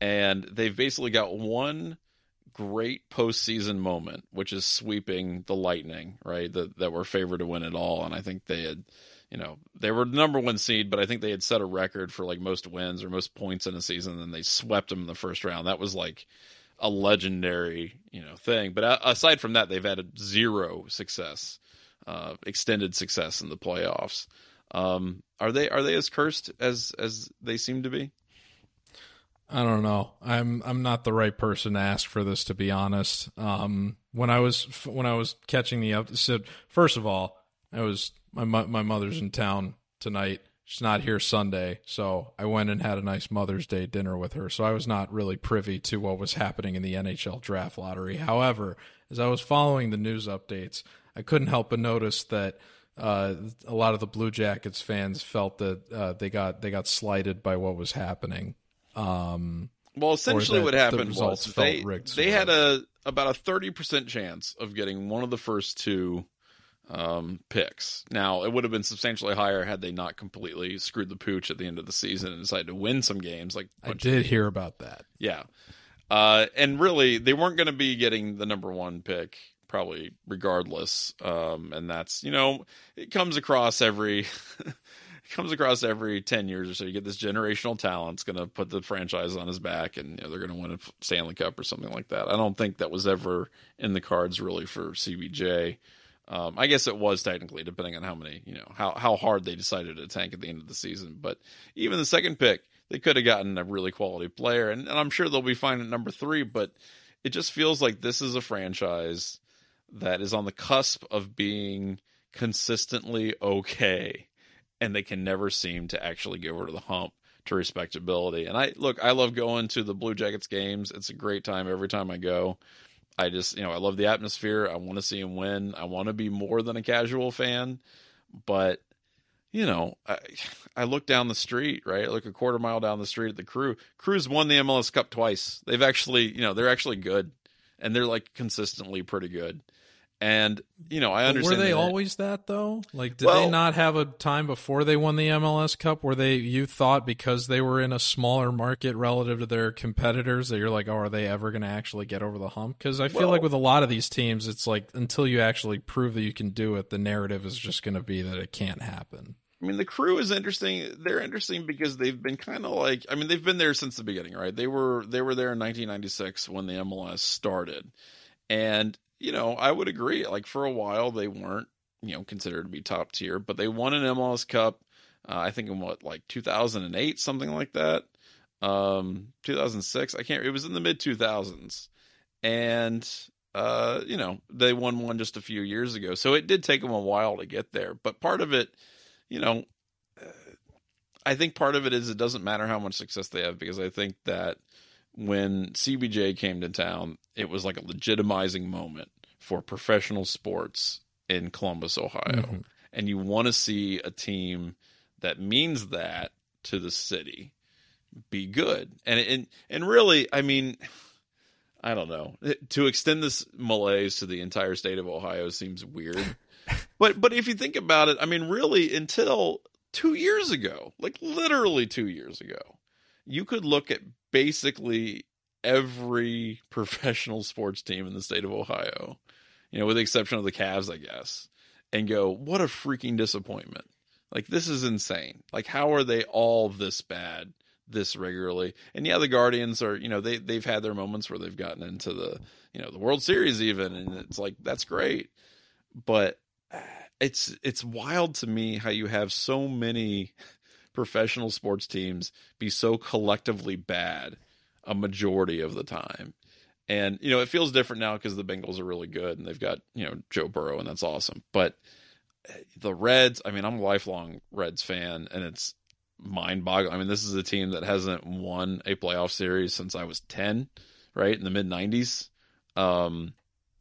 and they've basically got one great postseason moment, which is sweeping the Lightning, right? That that were favored to win it all, and I think they had you know, they were the number one seed, but I think they had set a record for like most wins or most points in a season, and they swept them in the first round. That was like a legendary, you know, thing. But aside from that, they've had zero success, uh, extended success in the playoffs. Um, are they are they as cursed as as they seem to be? I don't know. I'm I'm not the right person to ask for this, to be honest. Um, when I was when I was catching the episode, first of all, I was my my mother's in town tonight. She's not here Sunday, so I went and had a nice Mother's Day dinner with her. So I was not really privy to what was happening in the NHL draft lottery. However, as I was following the news updates, I couldn't help but notice that uh, a lot of the Blue Jackets fans felt that uh, they got they got slighted by what was happening. Um, well, essentially, what happened the was they they had a about a thirty percent chance of getting one of the first two um, picks. Now, it would have been substantially higher had they not completely screwed the pooch at the end of the season and decided to win some games. Like I did hear about that. Yeah, uh, and really, they weren't going to be getting the number one pick probably regardless. Um, and that's you know, it comes across every. comes across every 10 years or so. You get this generational talent. It's going to put the franchise on his back and you know, they're going to win a Stanley Cup or something like that. I don't think that was ever in the cards really for CBJ. Um, I guess it was technically, depending on how many, you know, how, how hard they decided to tank at the end of the season. But even the second pick, they could have gotten a really quality player. And, and I'm sure they'll be fine at number three, but it just feels like this is a franchise that is on the cusp of being consistently okay and they can never seem to actually get over the hump to respectability. And I look, I love going to the Blue Jackets games. It's a great time every time I go. I just, you know, I love the atmosphere. I want to see him win. I want to be more than a casual fan, but you know, I, I look down the street, right? Look a quarter mile down the street at the crew. Crew's won the MLS Cup twice. They've actually, you know, they're actually good and they're like consistently pretty good. And you know, I understand. Were they that, always that though? Like, did Well- they not have a time before they won the MLS Cup where they you thought because they were in a smaller market relative to their competitors that you're like, oh, are they ever going to actually get over the hump? Because I feel Well- like with a lot of these teams, it's like until you actually prove that you can do it, the narrative is just going to be that it can't happen. I mean, the crew is interesting. They're interesting because they've been kind of like, I mean, they've been there since the beginning, right? They were they were there in 1996 when the MLS started, and you know, I would agree. Like for a while, they weren't you know considered to be top tier, but they won an MLS Cup. Uh, I think in what like 2008, something like that. Um, 2006. I can't. It was in the mid 2000s, and uh, you know, they won one just a few years ago. So it did take them a while to get there, but part of it you know, uh, I think part of it is it doesn't matter how much success they have because I think that when CBJ came to town, it was like a legitimizing moment for professional sports in Columbus, Ohio. Mhm. And you want to see a team that means that to the city be good. And and and really, I mean, I don't know. To extend this malaise to the entire state of Ohio seems weird. but but if you think about it, I mean, really, until two years ago, like literally two years ago, you could look at basically every professional sports team in the state of Ohio, you know, with the exception of the Cavs, I guess, and go, what a freaking disappointment. Like, this is insane. Like, how are they all this bad this regularly? And yeah, the Guardians are, you know, they, they've had their moments where they've gotten into the, you know, the World Series even, and it's like, that's great. But uh, it's it's wild to me how you have so many professional sports teams be so collectively bad a majority of the time. And you know, it feels different now because the Bengals are really good and they've got, you know, Joe Burrow and that's awesome. But eh, the Reds, I mean, I'm a lifelong Reds fan and it's mind-boggling. I mean, this is a team that hasn't won a playoff series since I was 10, right? In the mid 90s. Um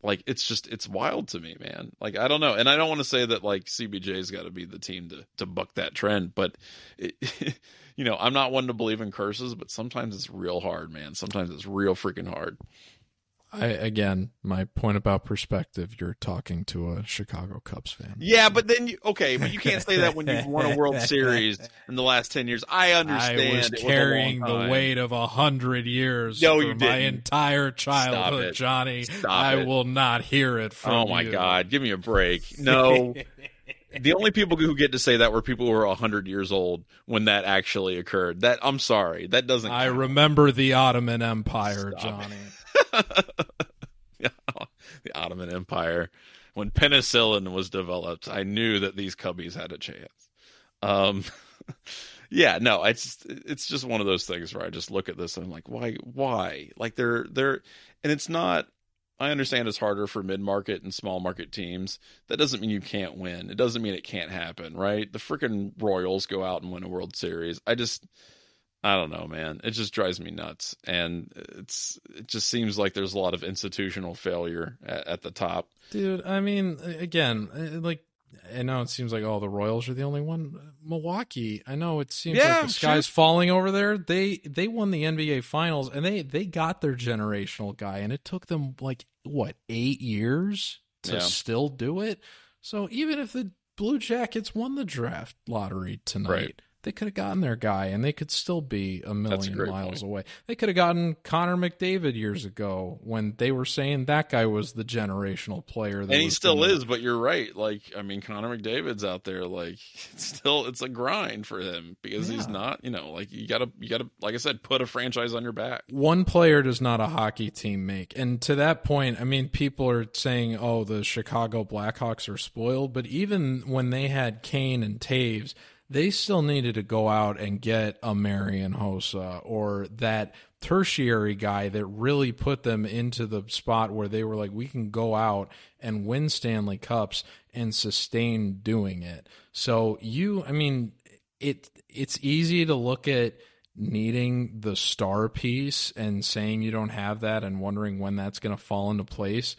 like it's just it's wild to me man. Like i don't know. And i don't want to say that like cbj's got to be the team to to buck that trend but it, you know i'm not one to believe in curses but sometimes it's real hard man. Sometimes it's real freaking hard I again, my point about perspective. You're talking to a Chicago Cubs fan. yeah but then you okay but you can't say that when you've won a world series in the last 10 years i understand I was carrying long the weight of a hundred years No, for you my didn't. entire childhood. Johnny. Stop I it. will not hear it from oh my you. god give me a break no the only people who get to say that were people who were 100 years old when that actually occurred that i'm sorry that doesn't I count. remember the Ottoman Empire, Stop Johnny. the Ottoman Empire. When penicillin was developed, I knew that these cubbies had a chance. Um, yeah, no, it's it's just one of those things where I just look at this and I'm like, why, why? Like they're they're, and it's not. I understand it's harder for mid market and small market teams. That doesn't mean you can't win. It doesn't mean it can't happen, right? The freaking Royals go out and win a World Series. I just, I don't know, man. It just drives me nuts, and it's it just seems like there's a lot of institutional failure at, at the top. Dude, I mean, again, uh, like I know it seems like all the Royals are the only one. Milwaukee, I know it seems Yeah, like the sky's falling over there. They they won the NBA Finals and they they got their generational guy, and it took them like what eight years to Yeah. still do it. So even if the Blue Jackets won the draft lottery tonight, Right. They could have gotten their guy and they could still be a million great miles point. away. They could have gotten Connor McDavid years ago when they were saying that guy was the generational player. That and he still gonna- is, but you're right. Like, I mean, Connor McDavid's out there. Like, it's still, it's a grind for him because he's not. You know, like you gotta, you gotta, like I said, put a franchise on your back. one player does not a hockey team make. And to that point, I mean, people are saying, oh, the Chicago Blackhawks are spoiled. But even when they had Kane and Toews, they still needed to go out and get a Marian Hossa or that tertiary guy that really put them into the spot where they were like, we can go out and win Stanley Cups and sustain doing it. So you, I mean, it it's easy to look at needing the star piece and saying you don't have that and wondering when that's going to fall into place.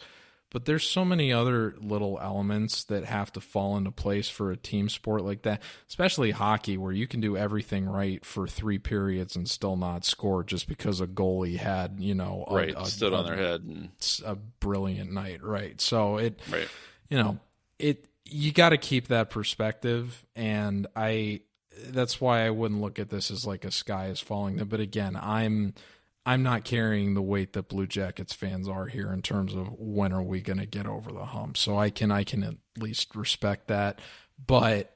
But there's so many other little elements that have to fall into place for a team sport like that, especially hockey, where you can do everything right for three periods and still not score just because a goalie had, you know, a, Right, a- stood on their head and a brilliant night, right? So it, right. you know, it you got to keep that perspective, and I that's why I wouldn't look at this as like a sky is falling. But again, I'm I'm not carrying the weight that Blue Jackets fans are here in terms of when are we going to get over the hump. So I can I can at least respect that, but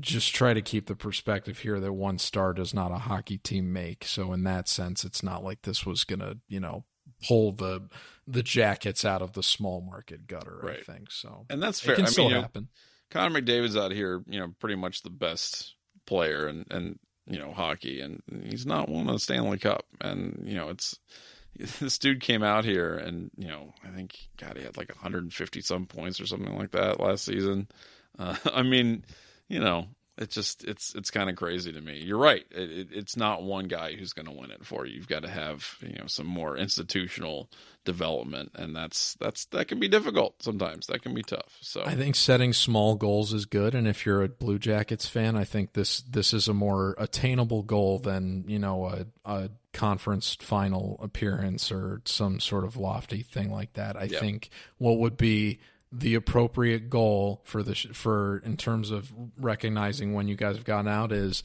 just try to keep the perspective here that one star does not a hockey team make. So in that sense, it's not like this was going to, you know, pull the the jackets out of the small market gutter. I think so. And that's It fair. can I still mean, you know, happen. Connor McDavid's out here, you know, pretty much the best player and and you know hockey, and he's not won a Stanley Cup. And you know, it's this dude came out here, and you know, I think God, he had like 150 some points or something like that last season. Uh, I mean, you know, it's just it's it's kind of crazy to me. You're right. It, it, it's not one guy who's going to win it for you. You've got to have you know some more institutional development, and that's that's that can be difficult sometimes. That can be tough. So I think setting small goals is good, and if you're a Blue Jackets fan, I think this this is a more attainable goal than you know a, a conference final appearance or some sort of lofty thing like that. I Yeah. think what would be the appropriate goal for the sh- for in terms of recognizing when you guys have gotten out is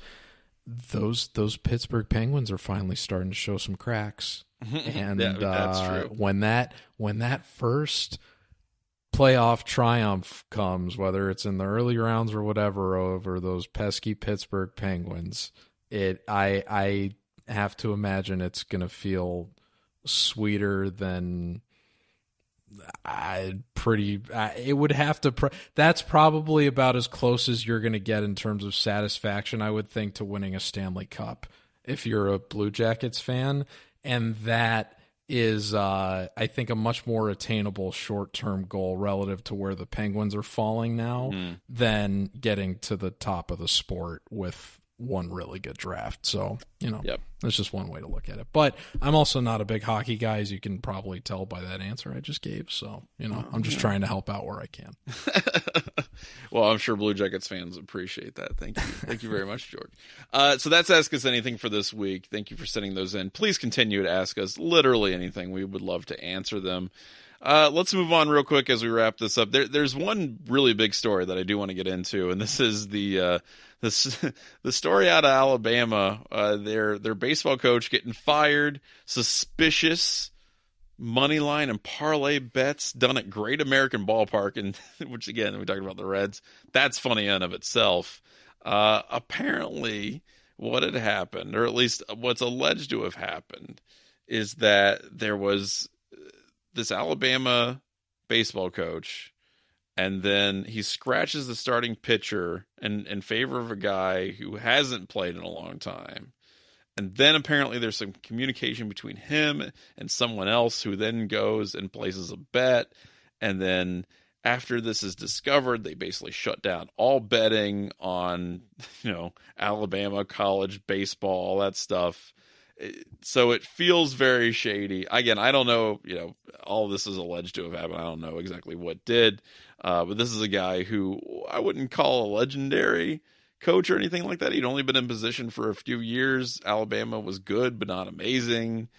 those those Pittsburgh Penguins are finally starting to show some cracks, and Yeah, uh, true. when that when that first playoff triumph comes, whether it's in the early rounds or whatever, over those pesky Pittsburgh Penguins, it I I have to imagine it's going to feel sweeter than I pretty. I, it would have to. Pr- that's probably about as close as you're going to get in terms of satisfaction. I would think to winning a Stanley Cup if you're a Blue Jackets fan, and that is, uh, I think, a much more attainable short term goal relative to where the Penguins are falling now Mm. than getting to the top of the sport with one really good draft. So you know, Yep. that's just one way to look at it. But I'm also not a big hockey guy, as you can probably tell by that answer I just gave. So, you know, I'm just trying to help out where I can. well, I'm sure Blue Jackets fans appreciate that. Thank you. Thank you very much, George. Uh, so that's Ask Us Anything for this week. Thank you for sending those in. Please continue to ask us literally anything. We would love to answer them. Uh, let's move on real quick as we wrap this up. There, there's one really big story that I do want to get into, and this is the uh, this the story out of Alabama. Uh, their their baseball coach getting fired, suspicious money line and parlay bets done at Great American Ballpark, and which again we talked about the Reds. That's funny in of itself. Uh, apparently, what had happened, or at least what's alleged to have happened, is that there was uh, this Alabama baseball coach, and then he scratches the starting pitcher in in favor of a guy who hasn't played in a long time. And then apparently there's some communication between him and someone else who then goes and places a bet. And then after this is discovered, they basically shut down all betting on, you know, Alabama college baseball, all that stuff. So it feels very shady. Again, I don't know, you know, all this is alleged to have happened. I don't know exactly what did. Uh, but this is a guy who I wouldn't call a legendary coach or anything like that. He'd only been in position for a few years. Alabama was good, but not amazing.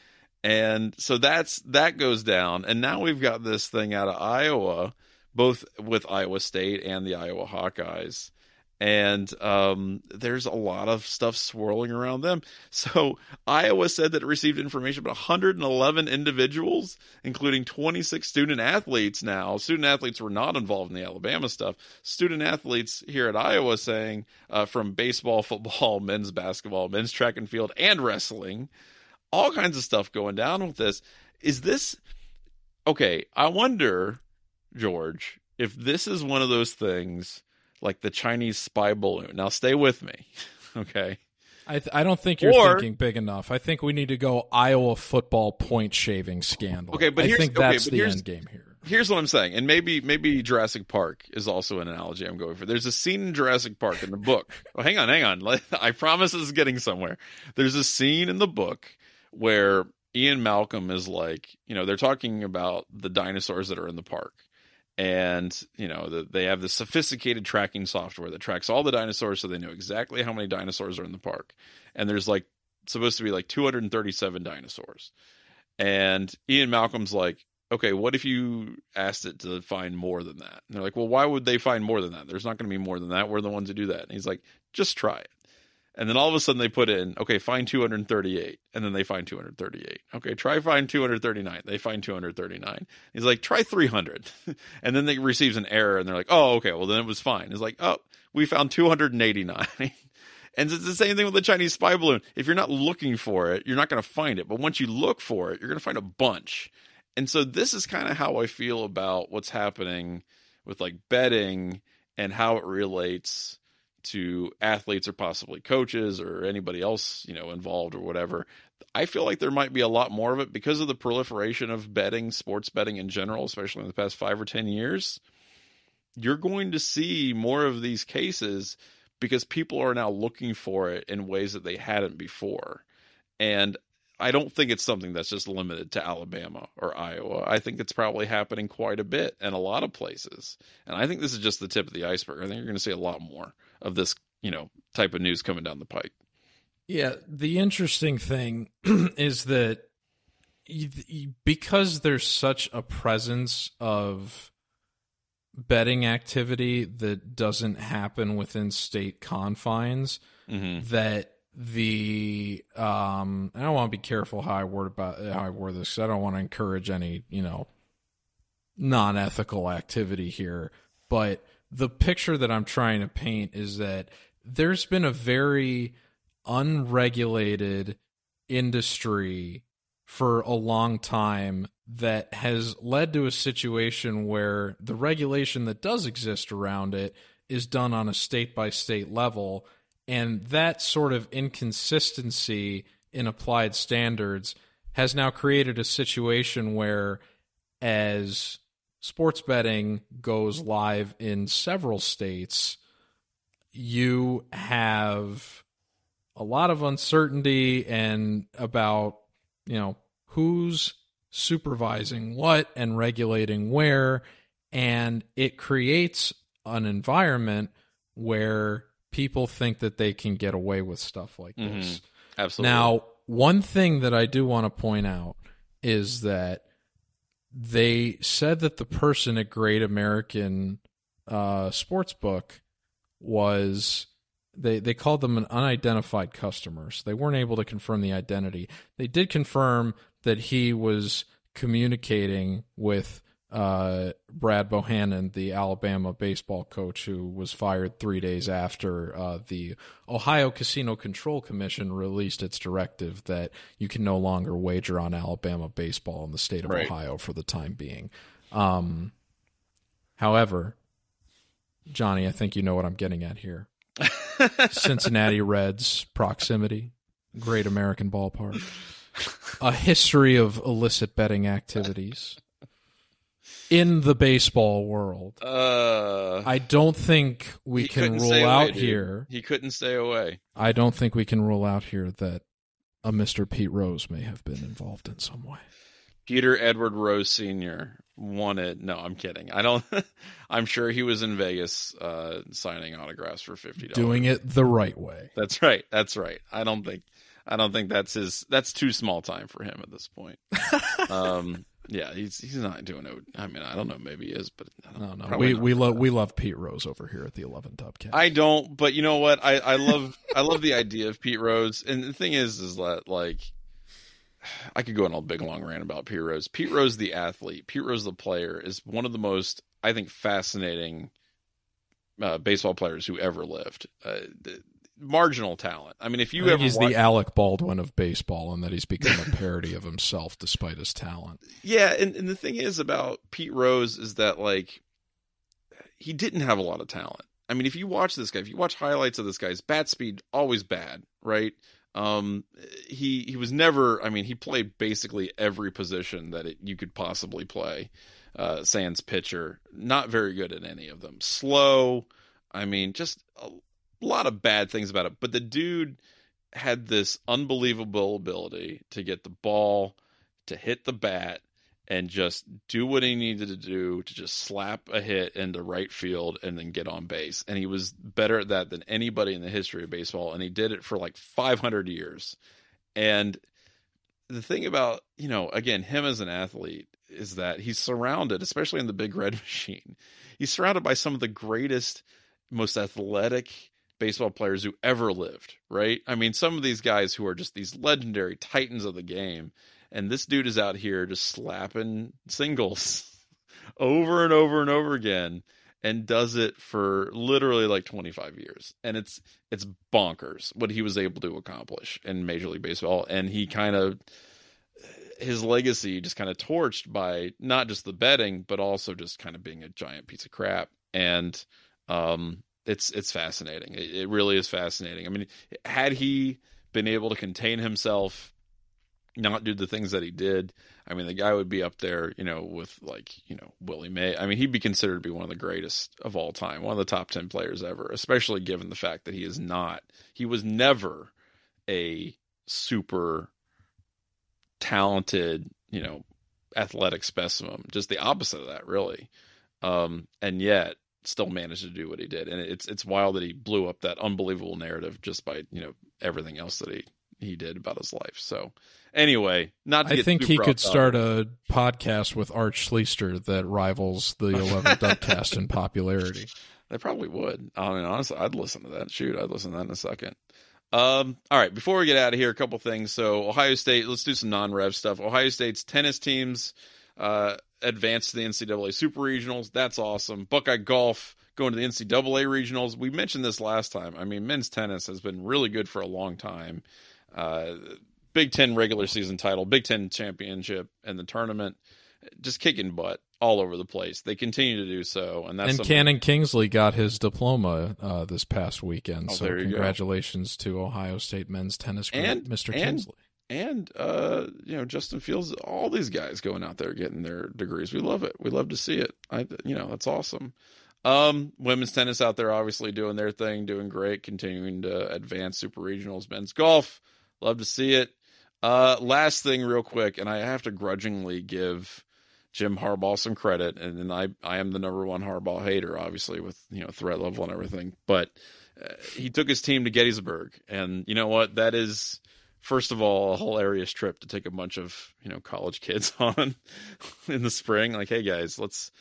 And so that's that goes down. And now we've got this thing out of Iowa, both with Iowa State and the Iowa Hawkeyes. And um, there's a lot of stuff swirling around them. So Iowa said that it received information about 111 individuals, including 26 student athletes. Now, student athletes were not involved in the Alabama stuff. Student athletes here at Iowa saying uh, from baseball, football, men's basketball, men's track and field, and wrestling, all kinds of stuff going down with this. Is this okay? I wonder, George, if this is one of those things like the Chinese spy balloon. Now, stay with me, okay? I, th- I don't think you're Or- thinking big enough. I think we need to go Iowa football point shaving scandal. Okay, but I here's- think okay, that's but the end game here. Here's what I'm saying, and maybe maybe Jurassic Park is also an analogy I'm going for. There's a scene in Jurassic Park in the book. oh, hang on, hang on. I promise this is getting somewhere. There's a scene in the book where Ian Malcolm is like, you know, they're talking about the dinosaurs that are in the park. And, you know, the, they have the sophisticated tracking software that tracks all the dinosaurs so they know exactly how many dinosaurs are in the park. And there's like supposed to be like 237 dinosaurs. And Ian Malcolm's like, okay, what if you asked it to find more than that? And they're like, well, why would they find more than that? There's not going to be more than that. We're the ones who do that. And he's like, just try it. And then all of a sudden they put in, okay, find 238. And then they find 238. Okay, try find 239. They find 239. He's like, try 300. and then they receives an error and they're like, oh, okay, well then it was fine. It's like, oh, we found 289. And it's the same thing with the Chinese spy balloon. If you're not looking for it, you're not going to find it. But once you look for it, you're going to find a bunch. And so this is kind of how I feel about what's happening with like betting and how it relates to athletes or possibly coaches or anybody else, you know, involved or whatever. I feel like there might be a lot more of it because of the proliferation of betting, sports betting in general, especially in the past 5 or 10 years. You're going to see more of these cases because people are now looking for it in ways that they hadn't before. And I don't think it's something that's just limited to Alabama or Iowa. I think it's probably happening quite a bit in a lot of places. And I think this is just the tip of the iceberg. I think you're going to see a lot more of this, you know, type of news coming down the pike. Yeah, the interesting thing is that because there's such a presence of betting activity that doesn't happen within state confines, Mm-hmm. that the um I want to be careful how I word about how I word this I don't want to encourage any, you know, non-ethical activity here, but the picture that I'm trying to paint is that there's been a very unregulated industry for a long time that has led to a situation where the regulation that does exist around it is done on a state by state level and that sort of inconsistency in applied standards has now created a situation where as sports betting goes live in several states you have a lot of uncertainty and about you know who's supervising what and regulating where and it creates an environment where people think that they can get away with stuff like mm-hmm. this. Absolutely. Now, one thing that I do want to point out is that they said that the person at Great American uh, Sportsbook was they they called them an unidentified customer. So they weren't able to confirm the identity. They did confirm that he was communicating with uh, Brad Bohannon, the Alabama baseball coach who was fired three days after uh, the Ohio Casino Control Commission released its directive that you can no longer wager on Alabama baseball in the state of Right. Ohio for the time being. Um, however, Johnny, I think you know what I'm getting at here. Cincinnati Reds proximity, great American ballpark, a history of illicit betting activities in the baseball world. uh, I don't think we can rule away, out dude. here. He couldn't stay away. I don't think we can rule out here that a Mr. Pete Rose may have been involved in some way. Peter Edward Rose Sr. wanted. No, I'm kidding. I don't. I'm sure he was in Vegas uh, signing autographs for fifty dollars. Doing it the right way. That's right. That's right. I don't think. I don't think that's his. That's too small time for him at this point. um, Yeah, he's he's not doing it. I mean, I don't know. Maybe he is, but no, no. We we love we love Pete Rose over here at the 11 Dubcast. I don't, but you know what? I I love I love the idea of Pete Rose, and the thing is, is that like I could go on a big long rant about Pete Rose. Pete Rose, the athlete, Pete Rose, the player, is one of the most I think fascinating uh, baseball players who ever lived. Uh, the, marginal talent. I mean, if you ever he's watch... the Alec Baldwin of baseball, and that he's become a parody of himself despite his talent. Yeah, and, and the thing is about Pete Rose is that like he didn't have a lot of talent. I mean, if you watch this guy, if you watch highlights of this guy's bat speed, always bad, right? Um, he he was never. I mean, he played basically every position that it, you could possibly play. Uh, Sans pitcher, not very good at any of them. Slow. I mean, just a lot of bad things about it. But the dude had this unbelievable ability to get the ball, to hit the bat, and just do what he needed to do to just slap a hit into right field and then get on base. And he was better at that than anybody in the history of baseball. And he did it for like 500 years. And the thing about, you know, again, him as an athlete is that he's surrounded, especially in the big red machine, he's surrounded by some of the greatest, most athletic baseball players who ever lived, right? I mean, some of these guys who are just these legendary titans of the game and this dude is out here just slapping singles over and over and over again and does it for literally like 25 years and it's it's bonkers what he was able to accomplish in major league baseball and he kind of his legacy just kind of torched by not just the betting but also just kind of being a giant piece of crap and um it's it's fascinating it, it really is fascinating i mean had he been able to contain himself not do the things that he did. I mean, the guy would be up there, you know, with like, you know, Willie May. I mean, he'd be considered to be one of the greatest of all time, one of the top 10 players ever, especially given the fact that he is not, he was never a super talented, you know, athletic specimen, just the opposite of that, really. Um, and yet still managed to do what he did. And it's, it's wild that he blew up that unbelievable narrative just by, you know, everything else that he, he did about his life. So anyway, not. I think he could start a podcast with Art Schlichter that rivals the 11 Dubcast in popularity. They probably would. I mean, honestly, I'd listen to that. Shoot, I'd listen to that in a second. Um, all right, before we get out of here, a couple things. So, Ohio State, let's do some non-rev stuff. Ohio State's tennis teams uh, advanced to the NCAA Super Regionals. That's awesome. Buckeye golf going to the NCAA Regionals. We mentioned this last time. I mean, men's tennis has been really good for a long time. Uh, Big Ten regular season title, Big Ten championship, and the tournament, just kicking butt all over the place. They continue to do so, and that's and something... Cannon Kingsley got his diploma uh, this past weekend. Oh, so congratulations go. to Ohio State men's tennis group, and, Mr. And, Kingsley. And uh, you know Justin Fields, all these guys going out there getting their degrees. We love it. We love to see it. I, you know, that's awesome. Um, women's tennis out there obviously doing their thing, doing great, continuing to advance super regionals. Men's golf, love to see it. Uh, last thing, real quick, and I have to grudgingly give Jim Harbaugh some credit, and, and I I am the number one Harbaugh hater, obviously with you know threat level and everything, but uh, he took his team to Gettysburg, and you know what? That is first of all a hilarious trip to take a bunch of you know college kids on in the spring. Like, hey guys, let's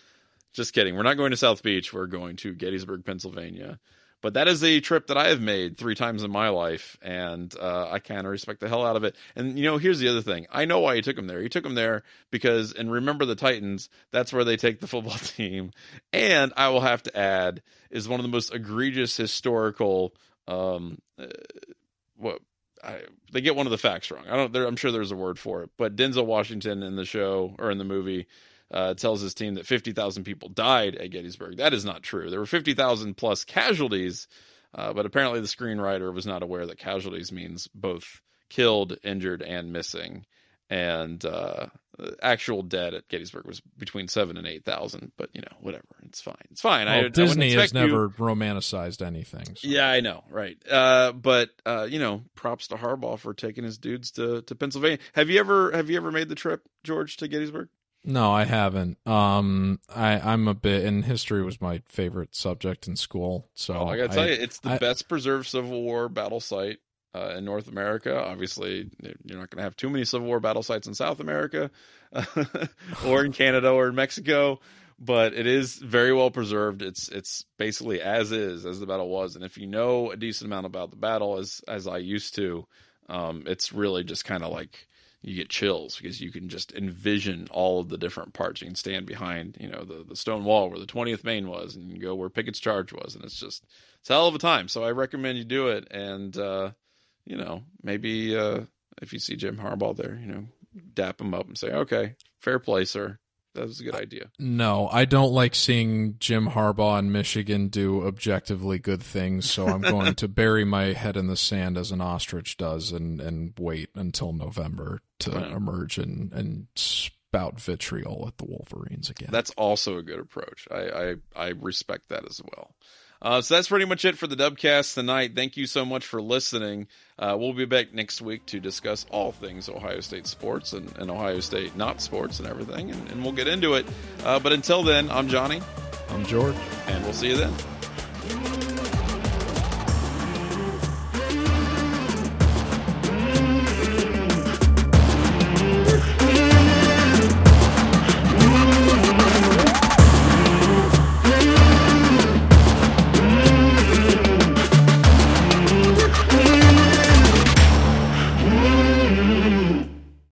just kidding. We're not going to South Beach. We're going to Gettysburg, Pennsylvania. But that is a trip that I have made three times in my life, and uh, I kind of respect the hell out of it. And you know, here's the other thing: I know why he took him there. He took him there because, and remember the Titans. That's where they take the football team. And I will have to add, is one of the most egregious historical. Um, uh, what I, they get one of the facts wrong. I don't. I'm sure there's a word for it, but Denzel Washington in the show or in the movie uh, tells his team that 50,000 people died at Gettysburg. That is not true. There were 50,000 plus casualties, uh, but apparently the screenwriter was not aware that casualties means both killed, injured, and missing. And uh, actual dead at Gettysburg was between seven and eight thousand. But you know, whatever, it's fine. It's fine. Well, I, Disney I has never you... romanticized anything. So. Yeah, I know, right? Uh, but uh, you know, props to Harbaugh for taking his dudes to to Pennsylvania. Have you ever have you ever made the trip, George, to Gettysburg? No, I haven't. Um, I I'm a bit, and history was my favorite subject in school. So oh, I gotta tell you, it's the I, best preserved Civil War battle site uh, in North America. Obviously, you're not going to have too many Civil War battle sites in South America or in Canada or in Mexico, but it is very well preserved. It's it's basically as is as the battle was, and if you know a decent amount about the battle, as as I used to, um, it's really just kind of like you get chills because you can just envision all of the different parts. You can stand behind, you know, the, the stone wall where the 20th Maine was and you go where Pickett's charge was. And it's just, it's a hell of a time. So I recommend you do it. And, uh, you know, maybe, uh, if you see Jim Harbaugh there, you know, dap him up and say, okay, fair play, sir that was a good idea. No, I don't like seeing Jim Harbaugh in Michigan do objectively good things, so I'm going to bury my head in the sand as an ostrich does and, and wait until November to right. emerge and, and spout vitriol at the Wolverines again. That's also a good approach. I, I, I respect that as well. Uh, so that's pretty much it for the Dubcast tonight. Thank you so much for listening. Uh, we'll be back next week to discuss all things Ohio State sports and, and Ohio State not sports and everything, and, and we'll get into it. Uh, but until then, I'm Johnny. I'm George. And we'll see you then.